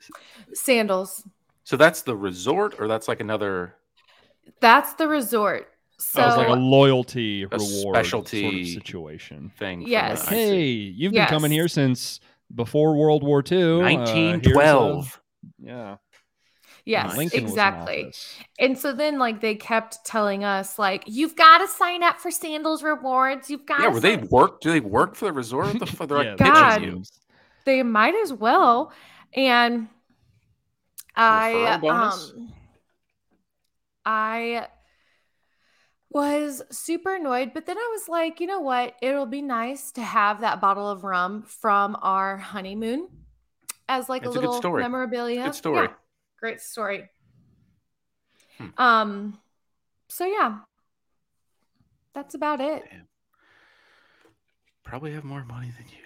Sandals. So that's the resort, or that's like another. That's the resort. So that was like a loyalty a reward specialty sort of situation thing. Yes. Hey, you've been yes. coming here since before World War II. 1912. Uh, yeah. Yes, exactly. And so then, like, they kept telling us, like, you've got to sign up for Sandals Rewards. You've got. Yeah, were they work? Do they work for the resort? The, they're like yeah, pitching you. They might as well. And I um I was super annoyed, but then I was like, you know what? It'll be nice to have that bottle of rum from our honeymoon as like it's a little a memorabilia. Good story. Yeah, great story. Hmm. Um so yeah. That's about it. Damn. Probably have more money than you.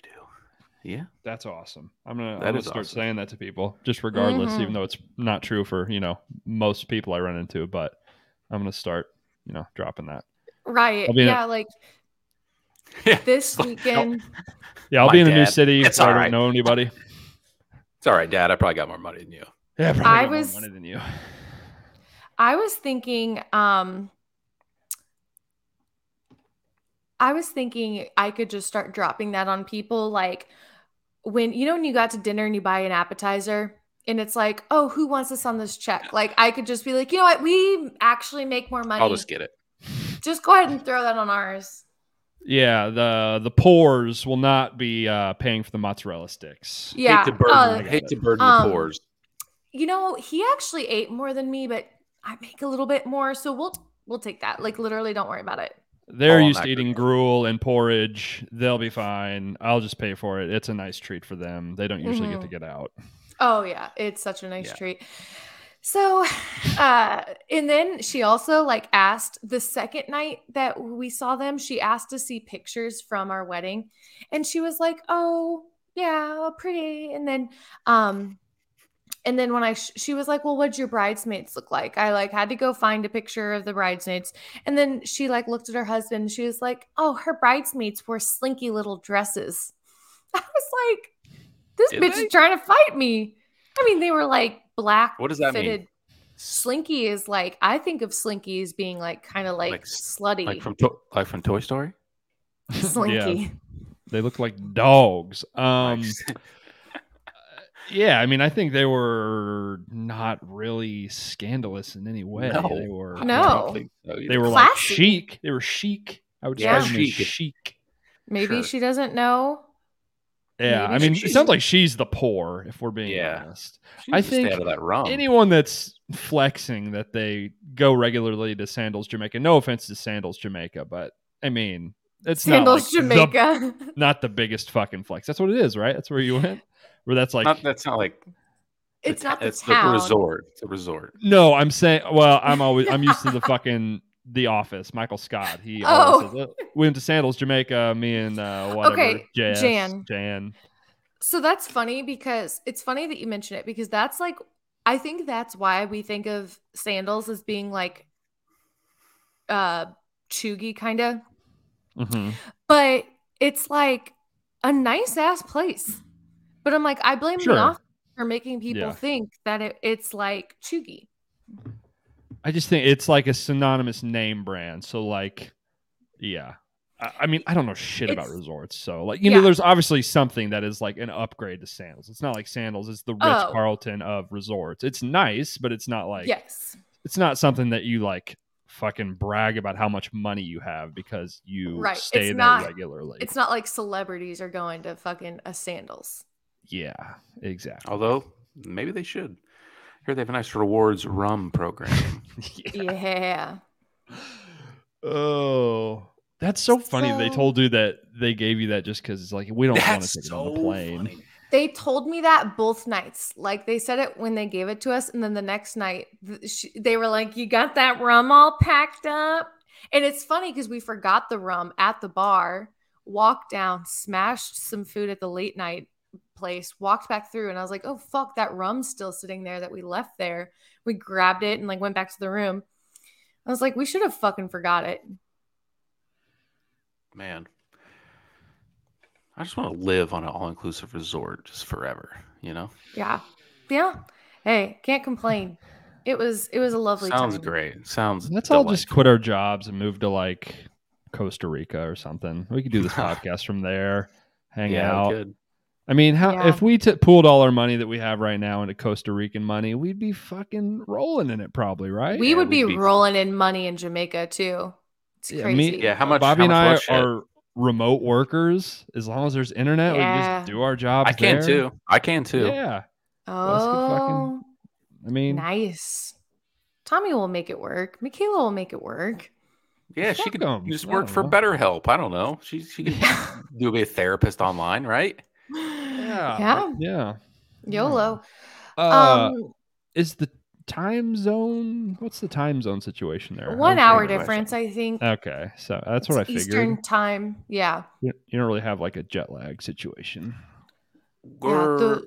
Yeah, that's awesome. I'm gonna, I'm gonna start awesome. saying that to people, just regardless, mm-hmm. even though it's not true for you know most people I run into. But I'm gonna start, you know, dropping that. Right. Yeah. A, like this weekend. Yeah, I'll My be in a new city. It's I don't know anybody. It's all right, Dad. I probably got more money than you. Yeah, probably I was more money than you. I was thinking, um, I was thinking I could just start dropping that on people, like when you know when you got to dinner and you buy an appetizer and it's like, oh, who wants this on this check? Like I could just be like, you know what, we actually make more money. I'll just get it. Just go ahead and throw that on ours. Yeah, the the poors will not be uh, paying for the mozzarella sticks. Yeah, hate to burden, uh, hate to burden um, the poors. You know, he actually ate more than me, but I make a little bit more, so we'll we'll take that. Like literally, don't worry about it. They're used to eating gruel and porridge. They'll be fine. I'll just pay for it. It's a nice treat for them. They don't usually mm-hmm. get to mm-hmm. get out. Oh yeah, it's such a nice yeah. treat. So, uh, and then she also like asked the second night that we saw them, she asked to see pictures from our wedding. And she was like, Oh, yeah, pretty. And then, um, and then when I sh- she was like, "Well, what'd your bridesmaids look like?" I like had to go find a picture of the bridesmaids, and then she like looked at her husband. and She was like, "Oh, her bridesmaids wore slinky little dresses." I was like, "This Did bitch they? is trying to fight me." I mean, they were like black. What does that fitted. mean? Slinky is like I think of Slinky as being like kind of like, like, slutty, like from to- like from Toy Story. Slinky. yeah. They look like dogs. Um, yeah, I mean, I think they were not really scandalous in any way. No. They were no, so they were like chic. They were chic. I would yeah. chic. chic. Maybe sure. she doesn't know. Yeah, Maybe I mean, it sounds like she's the poor. If we're being yeah. honest, I think out of that rum. anyone that's flexing that they go regularly to Sandals Jamaica. No offense to Sandals Jamaica, but I mean, it's Sandals not like Jamaica. The, not the biggest fucking flex. That's what it is, right? That's where you went where that's like not, that's not like it's the, not the it's town. the resort. It's a resort. No, I'm saying. Well, I'm always I'm used to the fucking The Office. Michael Scott. He oh. Says, oh, we went to Sandals, Jamaica. Me and uh, whatever. Okay, JS, Jan. Jan. So that's funny because it's funny that you mention it because that's like I think that's why we think of sandals as being like uh chuggy kind of. Mm-hmm. But it's like a nice ass place. But I'm like, I blame sure. the for making people yeah. think that it, it's like Chuggy. I just think it's like a synonymous name brand. So like, yeah. I, I mean, I don't know shit it's, about resorts. So like, you yeah. know, there's obviously something that is like an upgrade to sandals. It's not like sandals. It's the Ritz oh. Carlton of resorts. It's nice, but it's not like yes. It's not something that you like fucking brag about how much money you have because you right. stay it's there not, regularly. It's not like celebrities are going to fucking a sandals. Yeah, exactly. Although maybe they should. Here they have a nice rewards rum program. yeah. yeah. Oh, that's so funny. So... They told you that they gave you that just because it's like we don't want to take so it on the plane. Funny. They told me that both nights. Like they said it when they gave it to us, and then the next night they were like, "You got that rum all packed up." And it's funny because we forgot the rum at the bar, walked down, smashed some food at the late night, place, walked back through, and I was like, oh, fuck, that rum's still sitting there that we left there. We grabbed it and like went back to the room. I was like, we should have fucking forgot it. Man. I just want to live on an all inclusive resort just forever, you know? Yeah. Yeah. Hey, can't complain. It was it was a lovely Sounds time. great. Sounds Let's delightful. all just quit our jobs and move to like Costa Rica or something. We could do this podcast from there, hang yeah, out. I mean, how yeah. if we t- pooled all our money that we have right now into Costa Rican money, we'd be fucking rolling in it, probably, right? We yeah, would be, be, rolling in money in Jamaica too. It's yeah, crazy. Me, yeah, how much? Bobbie how much and I are remote workers. As long as there's internet, yeah. we just do our job. I can there. too. I can too. Yeah. Oh. Fucking, I mean, nice. Tommy will make it work. Michaela will make it work. Yeah, she could just work for BetterHelp. I don't know. She she can do be a therapist online, right? Yeah. Yeah. Yeah. YOLO. Uh, um, is the time zone? What's the time zone situation there? One hour difference, I think. Okay, so that's what I figured. Eastern time. Yeah. You, you, don't really have like a jet lag situation. Were, yeah, the,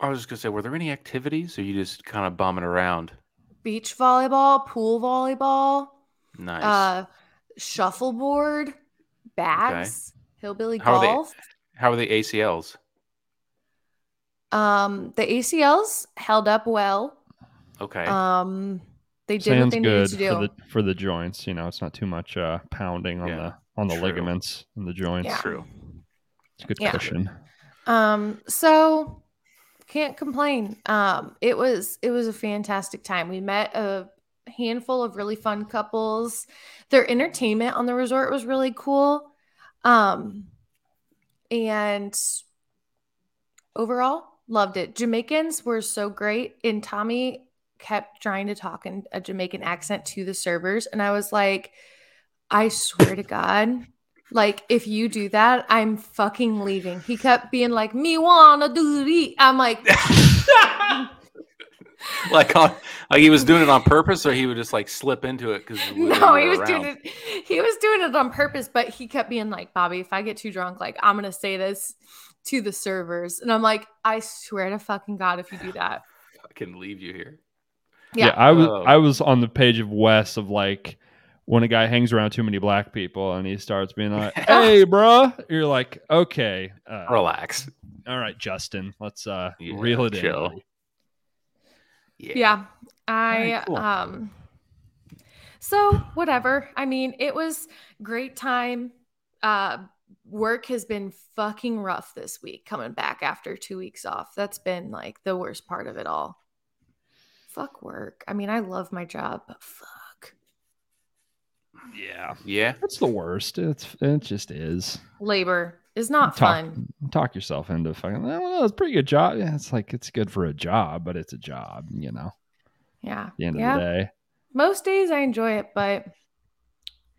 I was just gonna say, were there any activities, or you just kind of bumming around? Beach volleyball, pool volleyball. Nice. Uh, shuffleboard, bags, okay. hillbilly How golf. How are the ACLs? Um, the ACLs held up well. Okay. Um, they did Sounds what they needed to do for the, for the joints. You know, it's not too much uh, pounding on yeah, the on the true. ligaments and the joints. Yeah. True. It's a good yeah. cushion. Um, so can't complain. Um, it was it was a fantastic time. We met a handful of really fun couples. Their entertainment on the resort was really cool. Um, and overall, loved it. Jamaicans were so great, and Tommy kept trying to talk in a Jamaican accent to the servers, and I was like, I swear to God, like if you do that, I'm fucking leaving. He kept being like, "Me wanna do it." I'm like. like on like he was doing it on purpose or he would just like slip into it because no he was around. doing it he was doing it on purpose but he kept being like bobbie if i get too drunk like i'm gonna say this to the servers and i'm like i swear to fucking god if you do that i can leave you here yeah, yeah i was oh. i was on the page of wes of like when a guy hangs around too many black people and he starts being like hey bruh you're like okay uh, relax all right justin let's uh yeah, reel it chill. in yeah. yeah. I right, cool. um so whatever. I mean, it was great time. Uh work has been fucking rough this week coming back after 2 weeks off. That's been like the worst part of it all. Fuck work. I mean, I love my job, but fuck. Yeah. Yeah. It's the worst. It's it just is. Labor is not talk, fun. Talk yourself into fucking. Well, it's a pretty good job. Yeah, it's like it's good for a job, but it's a job. You know. Yeah. At the end yeah. of the day. Most days I enjoy it, but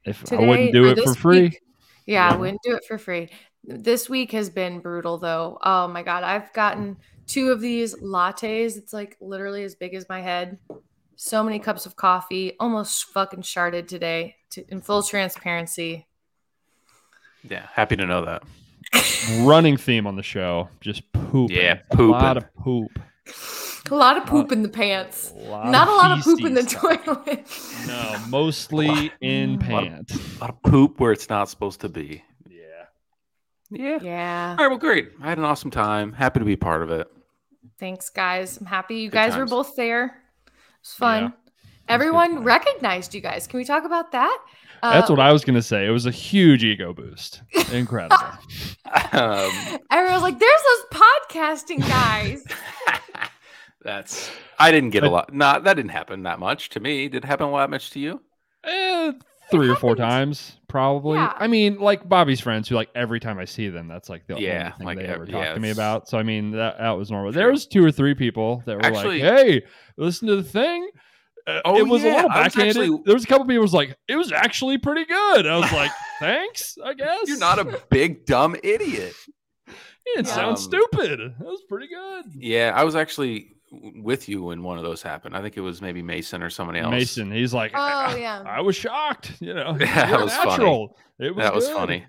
if today, I wouldn't do it for free. Week, yeah, yeah, I wouldn't do it for free. This week has been brutal though. Oh my god, I've gotten two of these lattes. It's like literally as big as my head. So many cups of coffee, almost fucking sharded today. To, in full transparency. Yeah, happy to know that running theme on the show. Just poop. Yeah, poop. A lot of poop. A lot of poop uh, in the pants. A Not a lot of poop in the toilet. no, mostly in pants. A lot, of, poop where it's not supposed to be. Yeah. Yeah. Yeah. All right. Well, great. I had an awesome time. Happy to be part of it. Thanks, guys. I'm happy you Good guys times. were both there. It was fun. Yeah. Everyone recognized you guys. Can we talk about that? That's what uh, I was gonna say. It was a huge ego boost. Incredible. um, Everyone's like, "There's those podcasting guys." That's. I didn't get a lot. Not that didn't happen that much to me. Did it happen a lot much to you? Eh, three or four times, probably. Yeah. I mean, like Bobbie's friends, who like every time I see them, that's like the yeah, only thing like, they ever talk to me about. So I mean, that that was normal. True. There was two or three people that were Actually, like, "Hey, listen to the thing." Uh, oh, it was yeah. a little backhanded. Actually, there was a couple people was like, it was actually pretty good. I was like, thanks, I guess. You're not a big dumb idiot. It sounds um, stupid. That was pretty good. Yeah, I was actually with you when one of those happened. I think it was maybe Mason or somebody else. Mason. He's like, oh yeah. I, was shocked. You know, yeah, that was natural. funny. It was that was funny.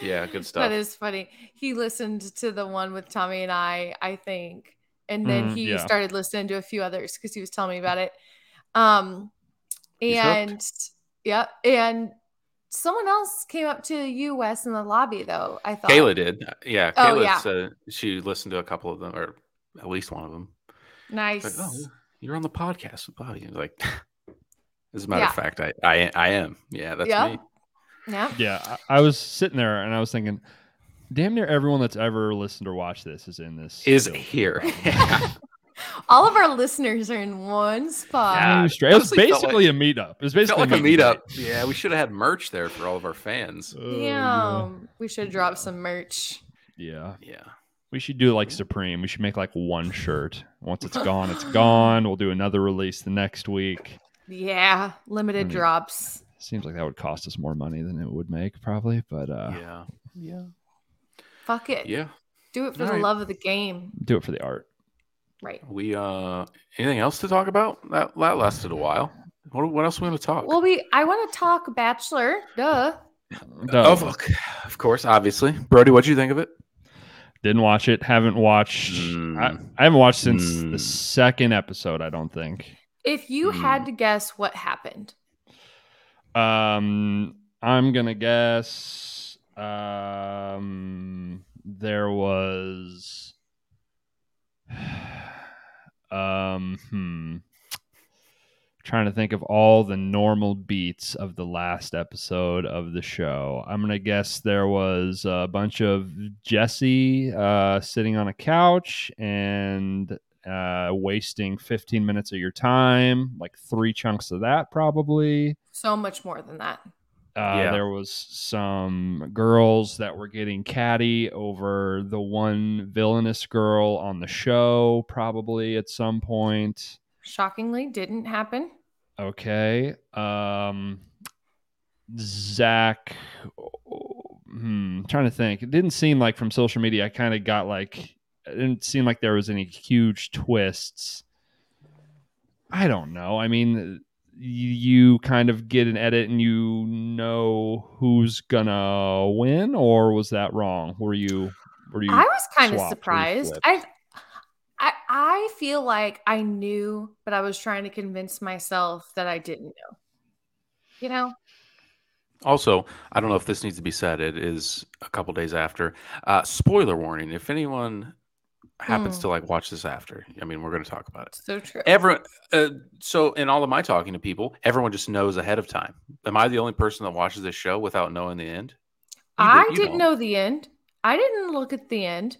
Yeah, good stuff. That is funny. He listened to the one with Tommy and I, I think, and then mm, he yeah. started listening to a few others because he was telling me about it. Um, and yeah, and someone else came up to you, Wes, in the lobby, though. I thought Kayla did. Yeah, oh, Kayla yeah. said she listened to a couple of them, or at least one of them. Nice. Like, oh, you're on the podcast with Bobbie. Like, as a matter yeah. of fact, I, I I am. Yeah, that's yeah. me. Yeah. Yeah. I, I was sitting there and I was thinking, damn near everyone that's ever listened or watched this is in this. Is here. All of our listeners are in one spot. Yeah, it was basically like, a meetup. It was basically like a meetup. Yeah, we should have had merch there for all of our fans. Oh, yeah, we should drop some merch. Yeah, yeah. We should do like Supreme. We should make like one shirt. Once it's gone, it's gone. We'll do another release the next week. Yeah, limited I mean, drops. Seems like that would cost us more money than it would make, probably. But uh, yeah, yeah. Fuck it. Yeah. Do it for all the right. love of the game. Do it for the art. Right. We uh anything else to talk about? That that lasted a while. What, what else are we going to talk? Well, we I want to talk Bachelor. Duh. Duh. Oh, fuck. of course, obviously. Brody, what do you think of it? Didn't watch it. Haven't watched. Mm. I, I, haven't watched since mm. the second episode. I don't think. If you mm. had to guess what happened, um, I'm gonna guess. Um, there was Um, hmm. Trying to think of all the normal beats of the last episode of the show. I'm gonna guess there was a bunch of Jesse uh, sitting on a couch and uh, wasting 15 minutes of your time, like three chunks of that, probably. So much more than that. Uh, yeah. There was some girls that were getting catty over the one villainous girl on the show, probably at some point. Shockingly, didn't happen. Okay. Um, Zach. Hmm, trying to think. It didn't seem like from social media. I kind of got like. It didn't seem like there was any huge twists. I don't know. I mean, you kind of get an edit and you know who's gonna win, or was that wrong? Were you? Were you? I was kind of surprised. I, I, I feel like I knew, but I was trying to convince myself that I didn't know. You know. Also, I don't know if this needs to be said. It is a couple days after. Uh, spoiler warning: If anyone happens mm. to like watch this after. I mean, we're going to talk about it. So true. Everyone. Uh, so in all of my talking to people, everyone just knows ahead of time. Am I the only person that watches this show without knowing the end? You I did, didn't know the end. I didn't look at the end.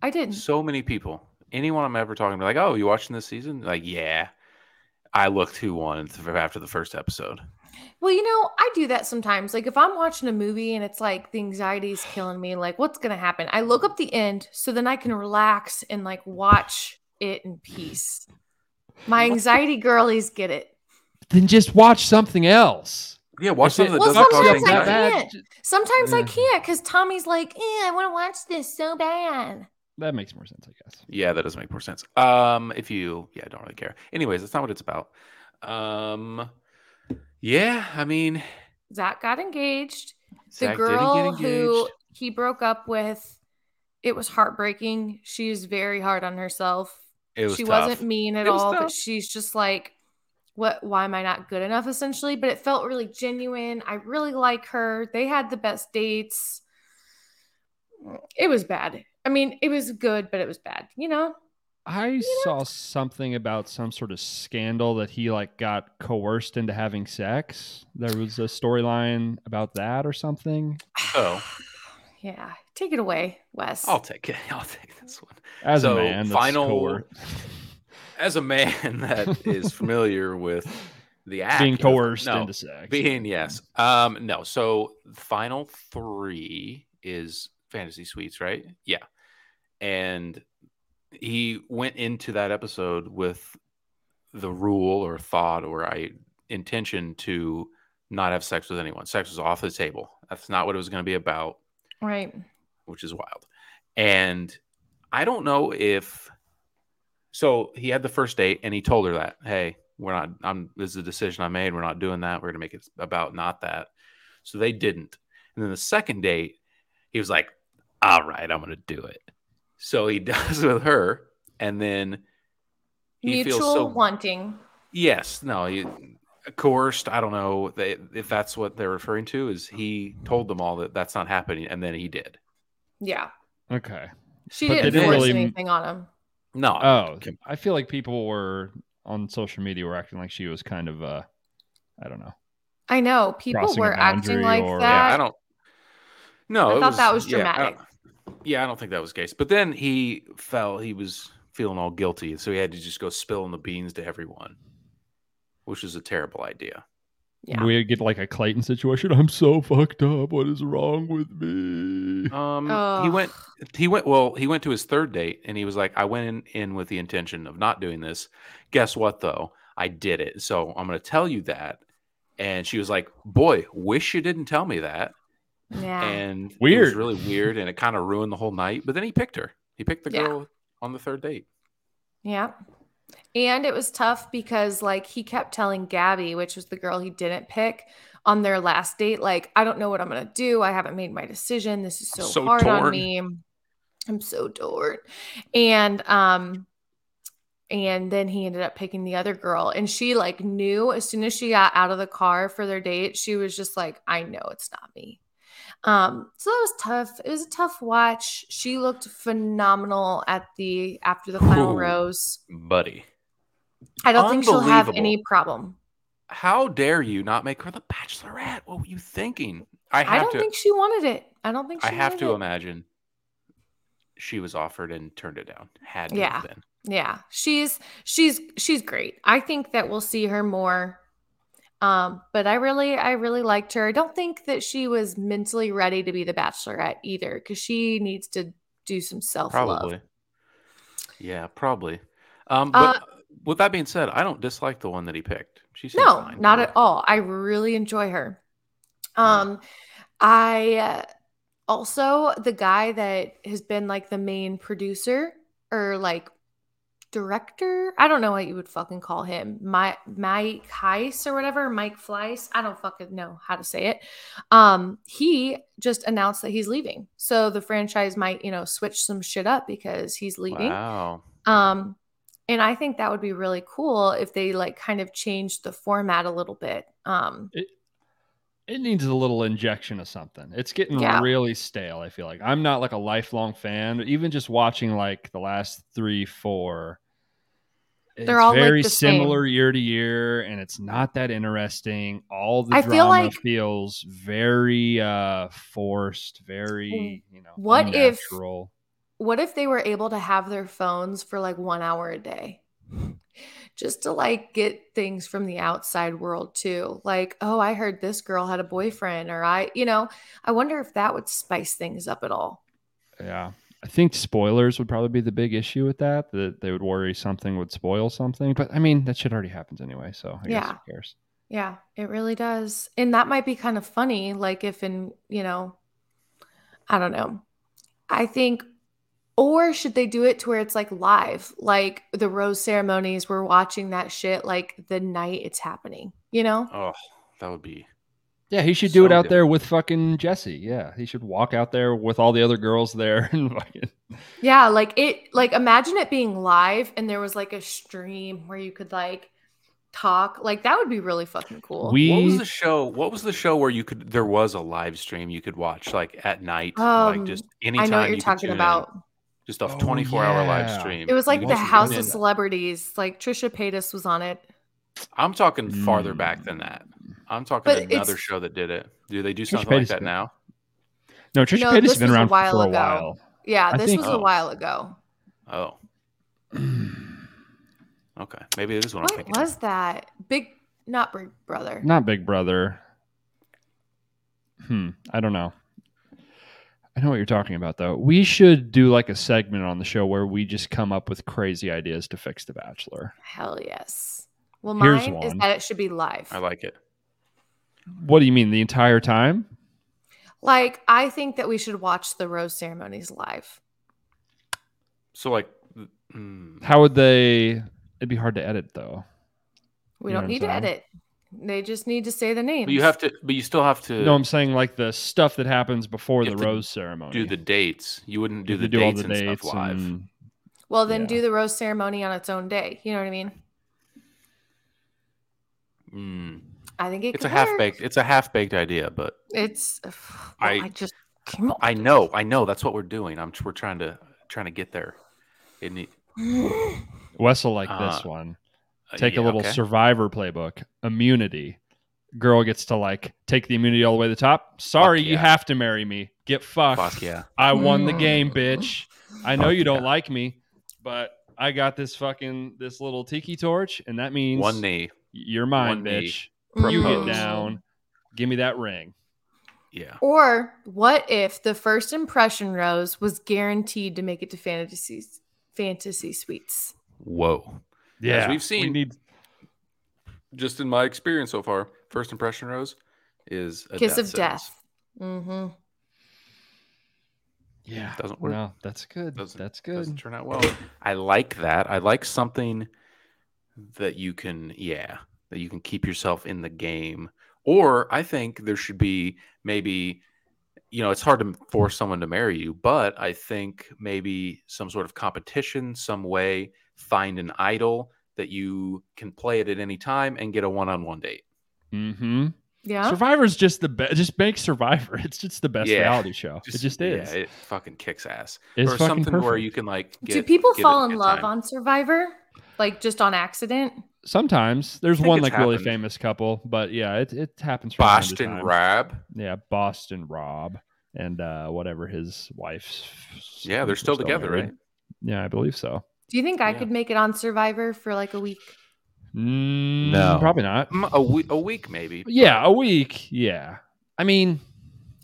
I didn't. So many people. Anyone I'm ever talking to, like, oh, you watching this season? Like, yeah. I looked who won after the first episode. Well, you know, I do that sometimes. Like if I'm watching a movie and it's like the anxiety is killing me, like what's going to happen? I look up the end so then I can relax and like watch it in peace. My anxiety girlies get it. Then just watch something else. Yeah, watch something that well, doesn't sometimes I can't. Sometimes yeah. I can't because Tommy's like, "Yeah, I want to watch this so bad." That makes more sense, I guess. Yeah, that does make more sense. Um, if you, yeah, I don't really care. Anyways, that's not what it's about. Um, yeah, I mean, Zach got engaged. Zach the girl engaged. who he broke up with, it was heartbreaking. She She's very hard on herself. It was she tough. wasn't mean at all, tough. but she's just like, what why am I not good enough essentially? But it felt really genuine. I really like her. They had the best dates. It was bad. I mean, it was good, but it was bad, you know? I saw something about some sort of scandal that he like got coerced into having sex. There was a storyline about that or something. Oh. yeah. Take it away, Wes. I'll take it. I'll take this one. As so, a man, final as a man that is familiar with the act being coerced no, into sex. Being yes. Um no. So final 3 is fantasy suites, right? Yeah. And he went into that episode with the rule or thought or I intention to not have sex with anyone. Sex was off the table. That's not what it was going to be about. Right. Which is wild. And I don't know if so he had the first date and he told her that, hey, we're not I'm this is a decision I made. We're not doing that. We're gonna make it about not that. So they didn't. And then the second date, he was like, All right, I'm gonna do it. So he does with her, and then he mutual feels so, wanting. Yes, no, he, coerced. I don't know if that's what they're referring to. Is he told them all that that's not happening, and then he did. Yeah. Okay. She but didn't, didn't force really... anything on him. No. Oh, I feel like people were on social media were acting like she was kind of uh, I don't know. I know people were acting like or... that. Yeah, I don't. No, I thought was, that was dramatic. Yeah, yeah, I don't think that was the case. But then he fell. he was feeling all guilty, so he had to just go spilling the beans to everyone, which is a terrible idea. Yeah. We get like a Clayton situation. I'm so fucked up. What is wrong with me? Um, he went. He went. Well, he went to his third date, and he was like, "I went in, in with the intention of not doing this. Guess what, though? I did it. So I'm going to tell you that." And she was like, "Boy, wish you didn't tell me that." Yeah. And weird. it was really weird and it kind of ruined the whole night. But then he picked her. He picked the girl yeah. on the third date. Yeah. And it was tough because like he kept telling Gabby, which was the girl he didn't pick on their last date, like, I don't know what I'm gonna do. I haven't made my decision. This is so, so hard torn. on me. I'm so torn. And um and then he ended up picking the other girl and she like knew as soon as she got out of the car for their date she was just like i know it's not me um, so that was tough. It was a tough watch. She looked phenomenal at the after the final Ooh, rose. Buddy. I don't think she'll have any problem. How dare you not make her the bachelorette? What were you thinking? I, I don't to, think she wanted it. I don't think I have to it. imagine she was offered and turned it down. Had yeah. Yeah. She's she's she's great. I think that we'll see her more. Um, but I really I really liked her. I don't think that she was mentally ready to be the bachelorette either, because she needs to do some self-love. Probably. Yeah, probably. Um, but uh, with that being said, I don't dislike the one that he picked. She no, fine. not at all. I really enjoy her. Um, I uh, also the guy that has been like the main producer or like director. I don't know what you would fucking call him. My Mike Heiss or whatever, Mike Fleiss. I don't fucking know how to say it. Um, he just announced that he's leaving. So the franchise might, you know, switch some shit up because he's leaving. Wow. Um, and I think that would be really cool if they like kind of changed the format a little bit. Um, it, it needs a little injection of something. It's getting yeah. really stale. I feel like I'm not like a lifelong fan. Even just watching like the last three, four, they're all very like the similar same. year to year, and it's not that interesting. All the I drama feel like, feels very uh forced, very you know. What unnatural. if what if they were able to have their phones for like one hour a day? Just to like get things from the outside world too. Like, oh, I heard this girl had a boyfriend, or I, you know, I wonder if that would spice things up at all. Yeah. I think spoilers would probably be the big issue with that. That they would worry something would spoil something. But I mean, that shit already happens anyway. So I yeah. who cares? Yeah, it really does. And that might be kind of funny. Like if in, you know, I don't know. I think or should they do it to where it's like live, like the rose ceremonies? We're watching that shit like the night it's happening, you know? Oh, that would be. Yeah, he should so do it out there with fucking Jesse. Yeah, he should walk out there with all the other girls there and fucking. Yeah, like it. Like imagine it being live and there was like a stream where you could like talk like that would be really fucking cool we, what was the show what was the show where you could there was a live stream you could watch like at night um, like just anytime i know what you're you talking about in just off 24 hour live stream. It was like the House of Celebrities. Like Trisha Paytas was on it. I'm talking farther back than that. I'm talking but another show that did it. Do they do something Trisha like that now? No, Trisha no, Paytas has been around for a ago. while. Yeah, this think, was oh. a while ago. Oh. okay, maybe it is what, what I'm thinking. What was that? Big, not Big Brother. Not Big Brother. Hmm. I don't know. I know what you're talking about, though. We should do like a segment on the show where we just come up with crazy ideas to fix The Bachelor. Hell yes. Well, mine is that it should be live. I like it. What do you mean, the entire time? Like, I think that we should watch the rose ceremonies live. So, like, mm. how would they? It'd be hard to edit, though. We you don't need to edit. They just need to say the names. But you have to, but you still have to. No, I'm saying like the stuff that happens before the rose ceremony. Do the dates. You wouldn't do the do dates, all the dates stuff live. And, well, then yeah. do the rose ceremony on its own day. You know what I mean? Mm. I think it it's a half baked. It's a half baked idea, but it's. Well, I, I just. I know. I know. That's what we're doing. I'm. We're trying to trying to get there. It Wessel like uh, this one. Uh, take yeah, a little okay. survivor playbook. Immunity. Girl gets to like take the immunity all the way to the top. Sorry yeah. you have to marry me. Get fucked. Fuck yeah. I won the game bitch. I know Fuck you don't yeah. like me but i got this fucking this little tiki torch and that means one knee. you're mine One bitch. You get down. Give me that ring. Yeah. Or what if the first impression rose was guaranteed to make it to fantasy fantasy suites? Whoa yeah, As we've seen. We need... Just in my experience so far, first impression rose is a kiss death of sentence. death. Mm-hmm. Yeah, doesn't work. No, that's good. Doesn't, that's good. Doesn't turn out well. I like that. I like something that you can, yeah, that you can keep yourself in the game. Or I think there should be maybe, you know, it's hard to force someone to marry you, but I think maybe some sort of competition, some way find an idol that you can play it at any time and get a one-on-one date. Mm-hmm. Yeah. Survivor's just the best. Just make Survivor. It's just the best yeah. reality show. Just, it just is. Yeah, it fucking kicks ass. It's or something perfect. where you can like. Get, Do people fall in love time. on Survivor? like just on accident? Sometimes there's one like happened. really famous couple, but yeah, it it happens. From Boston Rob. Yeah, Boston Rob and uh whatever his wife's. Yeah, they're still, still together, right? Yeah, I believe so. Do you think I yeah. could make it on Survivor for like a week? Mm, no, probably not. A week, a week maybe. Yeah, a week. Yeah. I mean,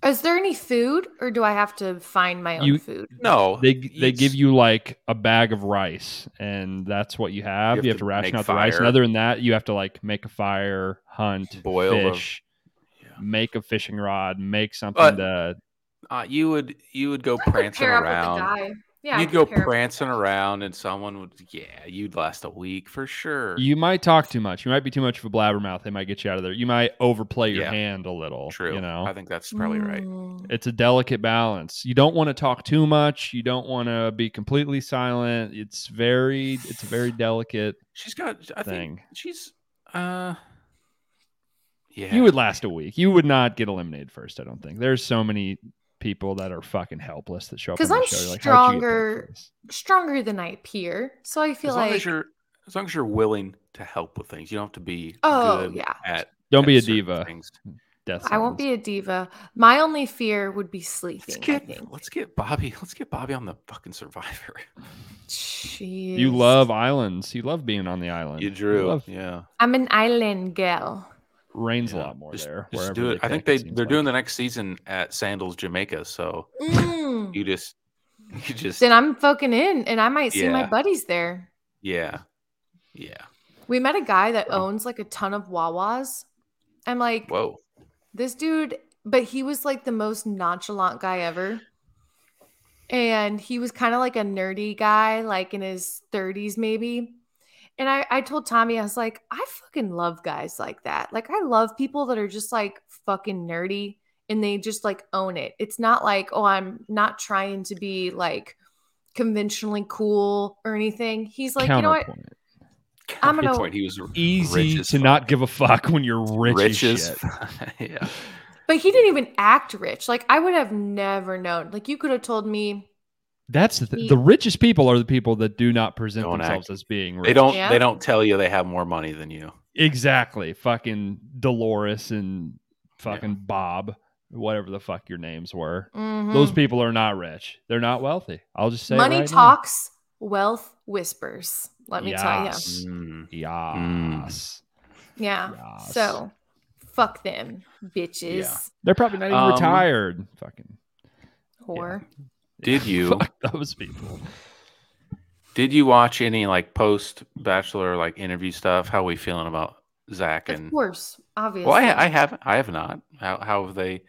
is there any food, or do I have to find my own you, food? No, they they give you like a bag of rice, and that's what you have. You have, you have to, to, ration out fire. the rice, and other than that, you have to like make a fire, hunt, boil fish, yeah. make a fishing rod, make something but, to. Uh, you would you would go prancing around. Yeah, you'd go prancing around, and someone would, yeah, you'd last a week for sure. You might talk too much. You might be too much of a blabbermouth. They might get you out of there. You might overplay your yeah. hand a little. True. You know, I think that's probably right. Mm. It's a delicate balance. You don't want to talk too much. You don't want to be completely silent. It's very, it's a very delicate. She's got. I thing. think she's. uh yeah. You would last a week. You would not get eliminated first. I don't think. There's so many people that are fucking helpless that show up. Because I'm show. Like, stronger, stronger than I appear. So I feel as like as you're as long as you're willing to help with things, you don't have to be oh yeah. At don't at be a diva. Things. Death I won't be a diva. My only fear would be sleeping. Let's get, let's get Bobbie. Let's get Bobbie on the fucking Survivor. Jeez. You love islands. You love being on the island. You drew. You love, yeah. I'm an island girl rains yeah. a lot more just, there. Just do it. I think they they're like. doing the next season at Sandals, Jamaica. So mm. you just you just then I'm fucking in, and I might see yeah. my buddies there. Yeah, yeah. We met a guy that owns like a ton of Wawas. I'm like, whoa, this dude. But he was like the most nonchalant guy ever. And he was kind of like a nerdy guy, like in his 30s, maybe. And I, I told Tommy, I was like, I fucking love guys like that. Like, I love people that are just like fucking nerdy and they just like own it. It's not like, oh, I'm not trying to be like conventionally cool or anything. He's like, you know what? I'm gonna. Point, he was easy to fuck. not give a fuck when you're rich, rich as, as yeah. But he didn't even act rich. Like I would have never known. Like you could have told me that's the, th- the richest people are the people that do not present don't themselves act. as being rich. They don't. Yeah. They don't tell you they have more money than you. Exactly. Fucking Dolores and fucking yeah. Bob, whatever the fuck your names were. Mm-hmm. Those people are not rich. They're not wealthy. I'll just say money right talks, now. wealth whispers. Let me yes. tell you. Mm. Yes. Yeah. Yes. So, fuck them, bitches. Yeah. They're probably not even um, retired. Fucking whore. Yeah. Did you? Fuck those people. Did you watch any like post Bachelor like interview stuff? How are we feeling about Zach and? Of course, obviously. Well, I, I haven't. I have not. How, how have they?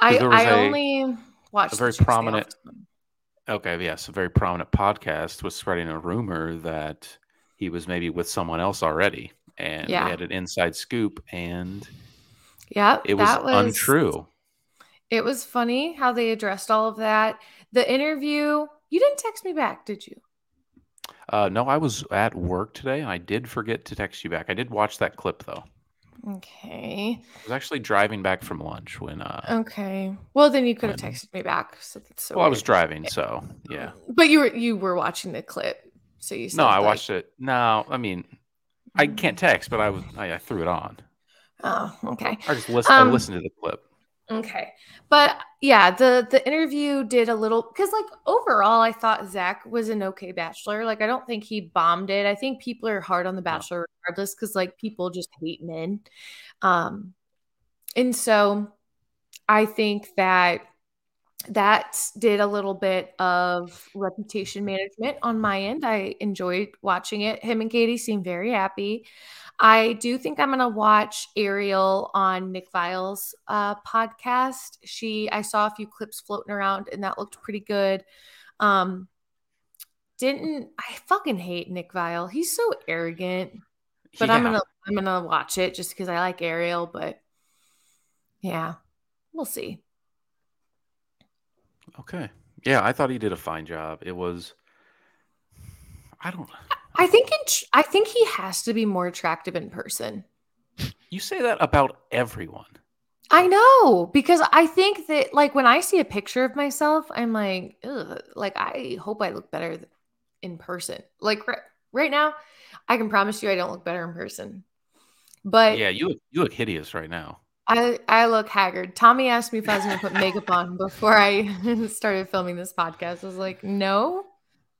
I I a, only watched a very prominent. Okay, yes, a very prominent podcast was spreading a rumor that he was maybe with someone else already, and yeah. had an inside scoop, and yeah, it was, was untrue. It was funny how they addressed all of that. The interview, you didn't text me back, did you? Uh, no, I was at work today and I did forget to text you back. I did watch that clip though. Okay. I was actually driving back from lunch when. Uh, okay. Well, then you could have texted me back. So that's so. Well, weird. I was driving, so yeah. But you were you were watching the clip, so you. no, I like... watched it. No, I mean, I can't text, but I was I, I threw it on. Oh, okay. I just listened. Um, I listened to the clip. Okay. But yeah, the the interview did a little because like overall I thought Zach was an okay bachelor. Like I don't think he bombed it. I think people are hard on the bachelor regardless because like people just hate men. Um and so I think that that did a little bit of reputation management on my end. I enjoyed watching it. Him and Kaity seemed very happy. I do think I'm gonna watch Ariel on Nick Viall's uh, podcast. She, I saw a few clips floating around, and that looked pretty good. Um, didn't I fucking hate Nick Viall? He's so arrogant. But yeah. I'm gonna I'm gonna watch it just because I like Ariel. But yeah, we'll see. Okay. Yeah, I thought he did a fine job. It was. I don't. I think it, I think he has to be more attractive in person. You say that about everyone. I know because I think that like when I see a picture of myself, I'm like, like I hope I look better in person. Like right now, I can promise you I don't look better in person. But yeah, you look, you look hideous right now. I I look haggard. Tommy asked me if I was going to put makeup on before I started filming this podcast. I was like, no,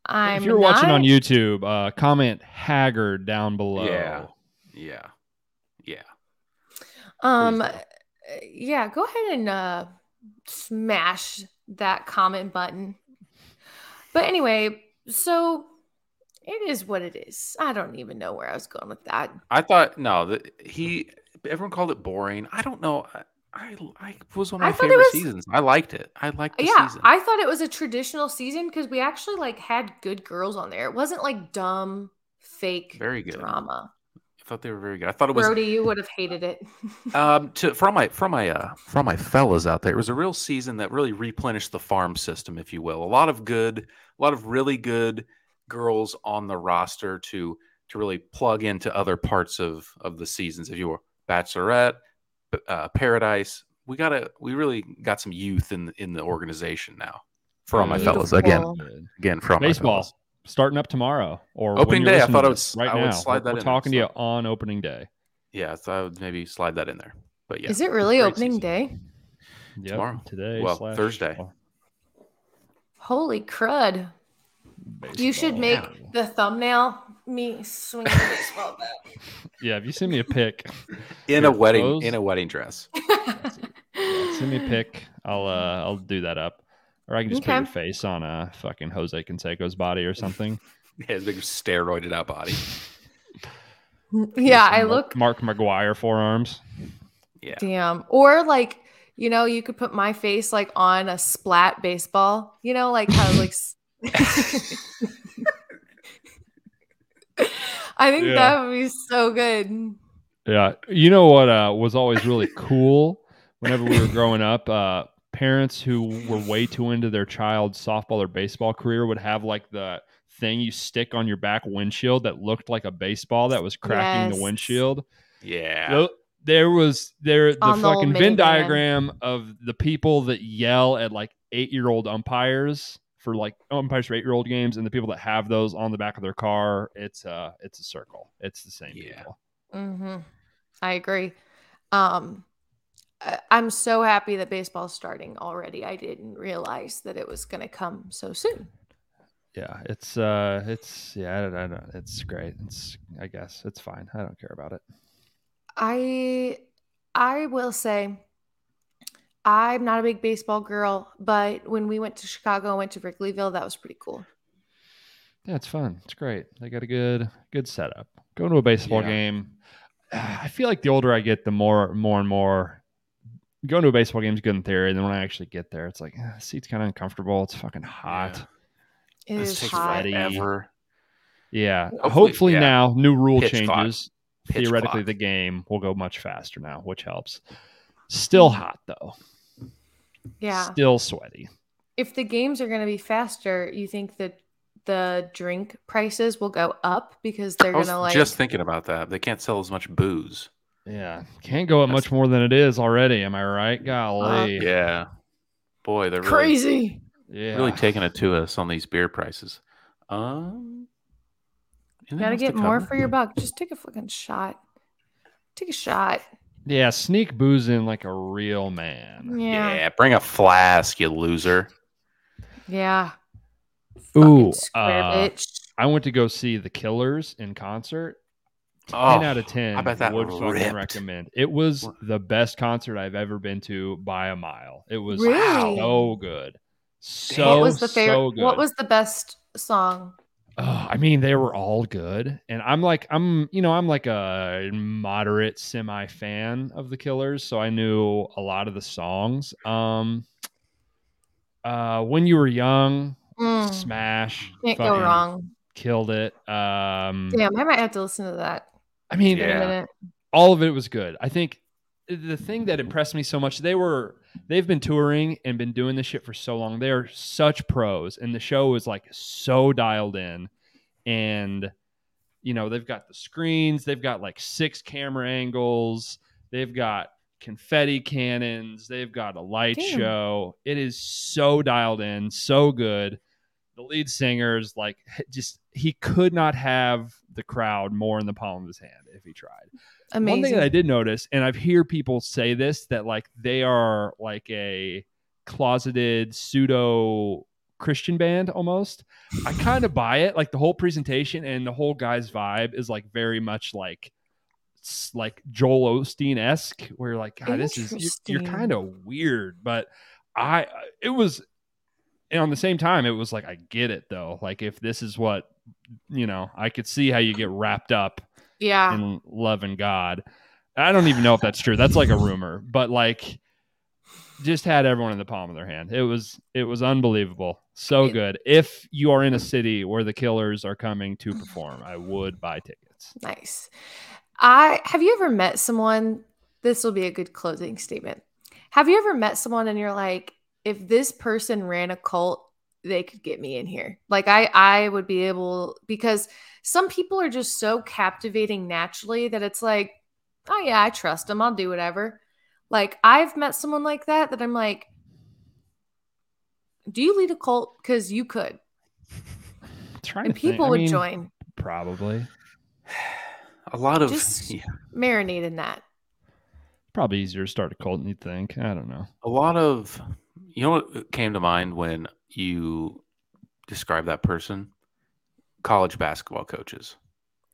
I'm. If you're not. watching on YouTube, uh, comment haggard down below. Yeah, yeah, yeah. Um, yeah. Go ahead and uh, smash that comment button. But anyway, so it is what it is. I don't even know where I was going with that. I thought no, that he everyone called it boring. I don't know. I, I, was one of my favorite was, seasons. I liked it. I liked the yeah, season. I thought it was a traditional season because we actually like had good girls on there. It wasn't like dumb, fake, very good drama. I thought they were very good. I thought it was. Brody, you would have hated it. um, to from my from my uh from my fellas out there, it was a real season that really replenished the farm system, if you will. A lot of good, a lot of really good girls on the roster to to really plug into other parts of of the seasons. If you were Bachelorette, uh, Paradise. We gotta, we really got some youth in in the organization now. For all my Beautiful. fellas, again, again, for all baseball starting up tomorrow or opening day. I thought it was right I now. Would slide we're, that we're talking there, to so. you on opening day. Yeah, so I would maybe slide that in there. But yeah, is it really opening season. day? Yep, tomorrow, today, well, Thursday. Holy crud! Baseball. You should make yeah. the thumbnail me swinging a baseball bat. Yeah, if you send me a pic in a wedding clothes, in a wedding dress, yeah, send me a pic. I'll uh, I'll do that up, or I can just okay. put your face on a fucking Jose Canseco's body or something. yeah, his big steroided out body. yeah, I look Mark McGwire forearms. Yeah. Damn. Or like, you know, you could put my face like on a splat baseball. You know, like how like I think yeah. that would be so good. Yeah. You know what uh, was always really cool whenever we were growing up? Uh, parents who were way too into their child's softball or baseball career would have like the thing you stick on your back windshield that looked like a baseball that was cracking yes. the windshield. Yeah. So there was there the on fucking the Venn diagram of the people that yell at like eight year old umpires for like umpires for eight year old games and the people that have those on the back of their car, it's uh it's a circle. It's the same yeah. people. Mm-hmm. I agree. Um I'm so happy that baseball's starting already. I didn't realize that it was going to come so soon. Yeah, it's uh, it's yeah, I don't, I don't, it's great. It's I guess it's fine. I don't care about it. I I will say I'm not a big baseball girl, but when we went to Chicago and went to Wrigleyville, that was pretty cool. Yeah, it's fun. It's great. They got a good good setup. Going to a baseball yeah. game. I feel like the older I get, the more more and more going to a baseball game is good in theory. And then when I actually get there, it's like eh, the seat's kind of uncomfortable. It's fucking hot. Yeah. It is hot. Forever. Yeah. Hopefully, Hopefully yeah. now new rule Pitch changes. Theoretically, clock. the game will go much faster now, which helps. Still hot though. Yeah. Still sweaty. If the games are going to be faster, you think that the drink prices will go up because they're going to like. Just thinking about that, they can't sell as much booze. Yeah, can't go up That's... much more than it is already. Am I right? Golly. Uh, yeah. Boy, they're really, crazy. Yeah. Really taking it to us on these beer prices. Um. You gotta get more for your buck. Just take a fucking shot. Take a shot. Yeah, sneak booze in like a real man. Yeah. yeah bring a flask, you loser. Yeah. Ooh, uh, I went to go see the Killers in concert. Oh, 10 out of 10 I bet that would ripped. fucking recommend. It was the best concert I've ever been to by a mile. It was really? so good. So, what was the favorite? So what was the best song? Oh, I mean, they were all good, and I'm like, I'm, you know, I'm like a moderate semi fan of the Killers, so I knew a lot of the songs. Um, uh, when you were young, mm. Smash, can't go wrong, killed it. Um, damn, I might have to listen to that. I mean, yeah. all of it was good. I think the thing that impressed me so much, they were they've been touring and been doing this shit for so long. They are such pros, and the show is like so dialed in. And you know, they've got the screens, they've got like six camera angles, they've got confetti cannons, they've got a light Damn. show. It is so dialed in, so good. the lead singer's like just he could not have the crowd more in the palm of his hand if he tried. Amazing. One thing that I did notice, and I've hear people say this, that like they are like a closeted pseudo Christian band almost. I kind of buy it. Like the whole presentation and the whole guy's vibe is like very much like like Joel Osteen esque, where you're like, God, this is you're, you're kind of weird. But I, it was, and on the same time, it was like I get it though. Like if this is what you know, I could see how you get wrapped up, yeah, in loving God. I don't even know if that's true. That's like a rumor, but like just had everyone in the palm of their hand. It was it was unbelievable. So good. If you are in a city where the killers are coming to perform, I would buy tickets. Nice. I have you ever met someone this will be a good closing statement. Have you ever met someone and you're like if this person ran a cult, they could get me in here. Like I I would be able because some people are just so captivating naturally that it's like, oh yeah, I trust them. I'll do whatever. Like I've met someone like that that I'm like, do you lead a cult? Because you could. Trying and people would mean, join. Probably. A lot of just yeah. marinate in that. Probably easier to start a cult than you think. I don't know. A lot of you know what came to mind when you describe that person? College basketball coaches.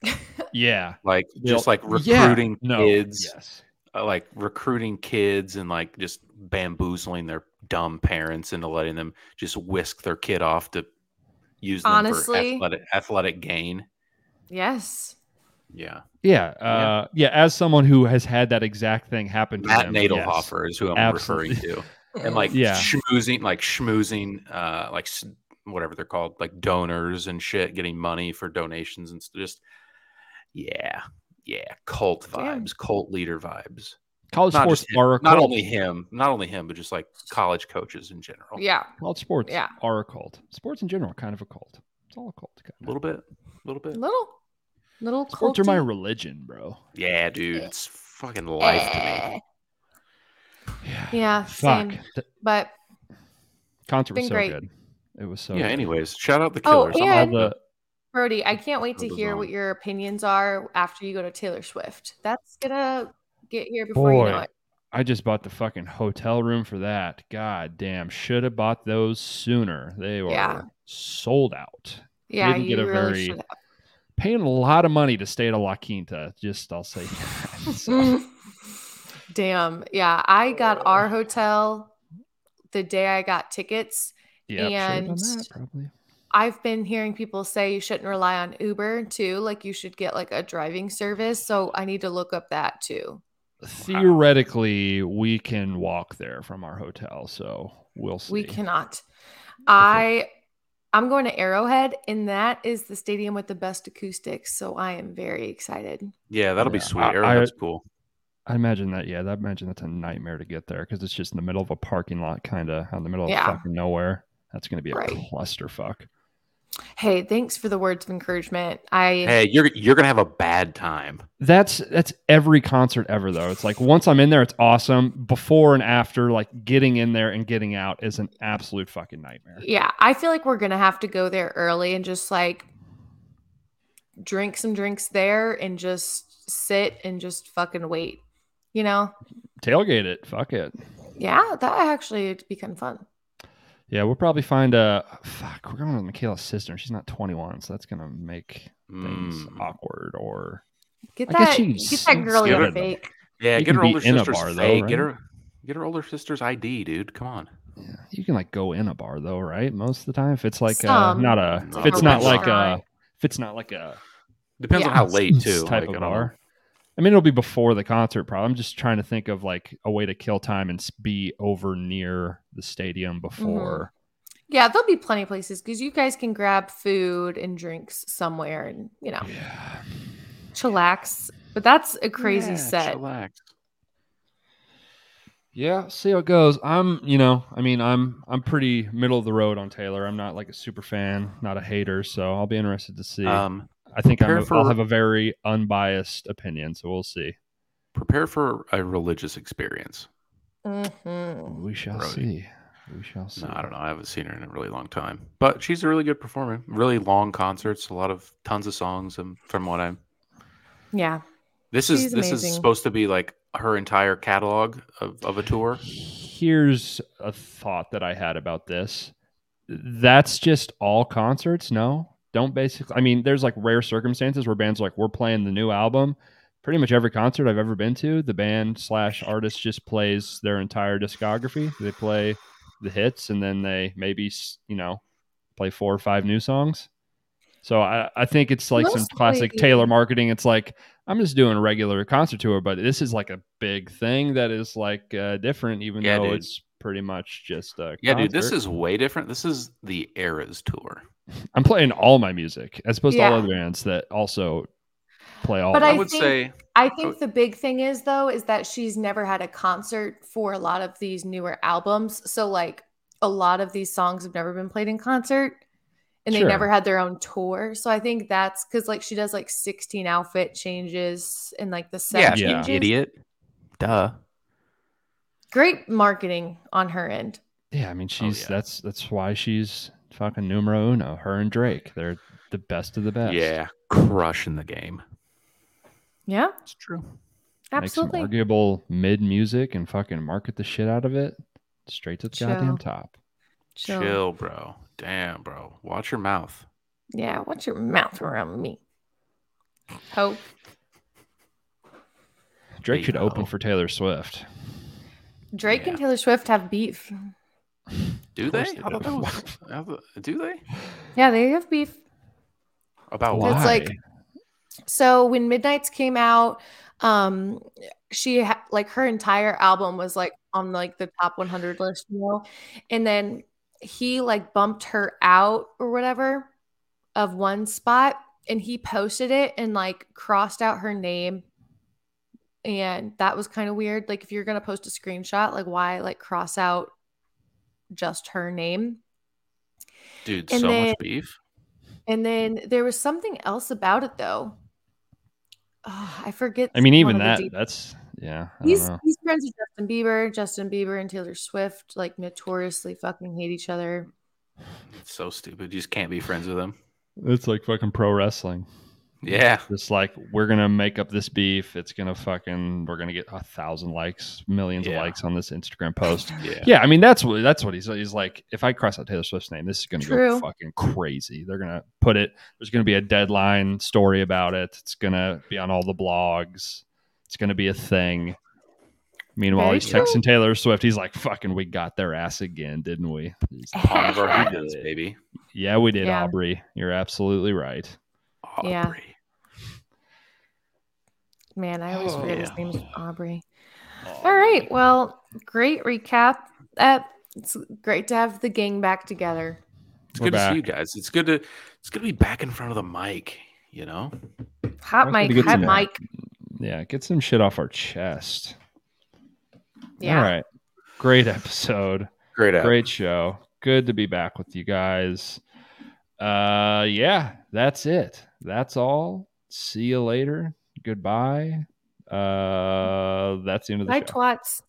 yeah. Like just like recruiting yeah. kids. Yes uh, like recruiting kids and like just bamboozling their dumb parents into letting them just whisk their kid off to use them Honestly, for athletic, athletic gain. Yes. Yeah. Yeah. Uh, yeah. yeah. As someone who has had that exact thing happen to Matt them, Nadelhofer yes. is who I'm Absolutely. referring to. And like yeah. schmoozing, like schmoozing, uh, like whatever they're called, like donors and shit, getting money for donations and just, yeah, yeah, cult vibes, cult leader vibes. College not sports him, are a not only him, not only him, but just like college coaches in general. Yeah, college sports yeah. are a cult. Sports in general, kind of a cult. It's all a cult. Kind of. A little bit, a little bit, little, little. Sports culty. are my religion, bro. Yeah, dude, it's fucking life to me. Yeah, yeah same. But concert was so great. good. It was so. Yeah. Good. Anyways, shout out the oh, killers. Oh, and, the, Brody, I can't wait to hear what your opinions are after you go to Taylor Swift. That's gonna get here before Boy, you know it. I just bought the fucking hotel room for that. God damn, should have bought those sooner. They were yeah. sold out. Yeah, Didn't you get a really very paying a lot of money to stay at a La Quinta. Just I'll say that. So. Damn. Yeah, I got oh. our hotel the day I got tickets. Yeah, and probably I've been hearing people say you shouldn't rely on Uber too. Like you should get like a driving service. So I need to look up that too. Theoretically, we can walk there from our hotel. So we'll see. We cannot. I I'm going to Arrowhead, and that is the stadium with the best acoustics. So I am very excited. Yeah, that'll yeah, be sweet. Arrowhead's I, cool. I imagine that. Yeah, I imagine that's a nightmare to get there because it's just in the middle of a parking lot, kind of out in the middle yeah. of fucking nowhere. That's going to be a right. clusterfuck. Hey, thanks for the words of encouragement. I Hey, you're you're gonna have a bad time. That's that's every concert ever though. It's like once I'm in there, it's awesome. Before and after, like getting in there and getting out is an absolute fucking nightmare. Yeah, I feel like we're gonna have to go there early and just like drink some drinks there and just sit and just fucking wait. You know? Tailgate it. Fuck it. Yeah, that actually would be fun. Yeah, we'll probably find a fuck. We're going with Michaela's sister. She's not 21, so that's gonna make things mm. awkward. Or get that get that girl in fake. Yeah, you get her older sister's bar, though, right? Get her get her older sister's ID, dude. Come on. Yeah, you can like go in a bar though, right? Most of the time, if it's like a, not a, if it's not like a, if it's not like a, depends yeah. on how late too. Type like, of bar. I mean, it'll be before the concert. Probably. I'm just trying to think of like a way to kill time and be over near the stadium before. Mm-hmm. Yeah, there'll be plenty of places because you guys can grab food and drinks somewhere, and you know, yeah. chillax. But that's a crazy yeah, set. Chillax. Yeah, see how it goes. I'm, you know, I mean, I'm I'm pretty middle of the road on Taylor. I'm not like a super fan, not a hater, so I'll be interested to see. Um, I think i will have a very unbiased opinion, so we'll see. Prepare for a religious experience. Mm-hmm. We shall see. We shall see. No, I don't know. I haven't seen her in a really long time, but she's a really good performer. Really long concerts, a lot of tons of songs. And from what I'm, yeah, this she's is this amazing. is supposed to be like her entire catalog of, of a tour. Here's a thought that I had about this. That's just all concerts. No, don't basically. I mean, there's like rare circumstances where bands like we're playing the new album. Pretty much every concert I've ever been to, the band slash artist just plays their entire discography. They play the hits and then they maybe you know play four or five new songs. So I, I think it's like Mostly. some classic Taylor marketing. It's like I'm just doing a regular concert tour, but this is like a big thing that is like uh, different, even yeah, though dude. it's pretty much just a yeah, dude. This is way different. This is the Eras tour. I'm playing all my music as opposed yeah. to all other bands that also play all. But I, I would think, say I think oh. the big thing is though is that she's never had a concert for a lot of these newer albums. So like a lot of these songs have never been played in concert and they sure. never had their own tour. So I think that's because like she does like 16 outfit changes and like the set yeah, changes. idiot. Duh. Great marketing on her end. Yeah, I mean oh, she's oh, yeah. that's that's why she's fucking numero uno. Her and Drake, they're the best of the best. Yeah, crushing the game. Yeah, it's true. Absolutely. Make some arguable mid music and fucking market the shit out of it straight to the Chill. goddamn top. Chill. Chill, bro. Damn, bro. Watch your mouth. Yeah, watch your mouth around me. Hope. Drake should open for Taylor Swift. Drake yeah. and Taylor Swift have beef. Do they? they was, do they? Yeah, they have beef. About why? It's like so when Midnights came out, um, she ha- like her entire album was like on like the top 100 list, you know, and then he like bumped her out or whatever of one spot and he posted it and like crossed out her name and that was kind of weird like if you're going to post a screenshot like why like cross out just her name dude and so then, much beef and then there was something else about it though oh, i forget i mean even that that's yeah. he's he's friends with Justin Bieber. Justin Bieber and Taylor Swift like notoriously fucking hate each other. It's so stupid. You just can't be friends with them. It's like fucking pro wrestling. Yeah. It's like we're gonna make up this beef. It's gonna fucking we're gonna get a thousand likes, millions yeah. of likes on this Instagram post. yeah. Yeah. I mean that's what that's what he's he's like. If I cross out Taylor Swift's name, this is gonna True. go fucking crazy. They're gonna put it. There's gonna be a deadline story about it. It's gonna be on all the blogs. It's going to be a thing. Meanwhile, Very he's true. texting Taylor Swift. He's like, "Fucking, we got their ass again, didn't we?" Aubrey, baby. Yeah, we did, yeah. Aubrey. You're absolutely right. Aubrey. Yeah. Man, I always oh, forget yeah. his name's Aubrey. Aubrey. All right. Well, great recap. Uh, it's great to have the gang back together. It's We're good back. to see you guys. It's good to it's good to be back in front of the mic. You know, hot mic, hot mic yeah, get some shit off our chest. Yeah. All right. Great episode. Great episode. Great show. Good to be back with you guys. Uh yeah, that's it. That's all. See you later. Goodbye. Uh that's the end of the Bye, show. twats.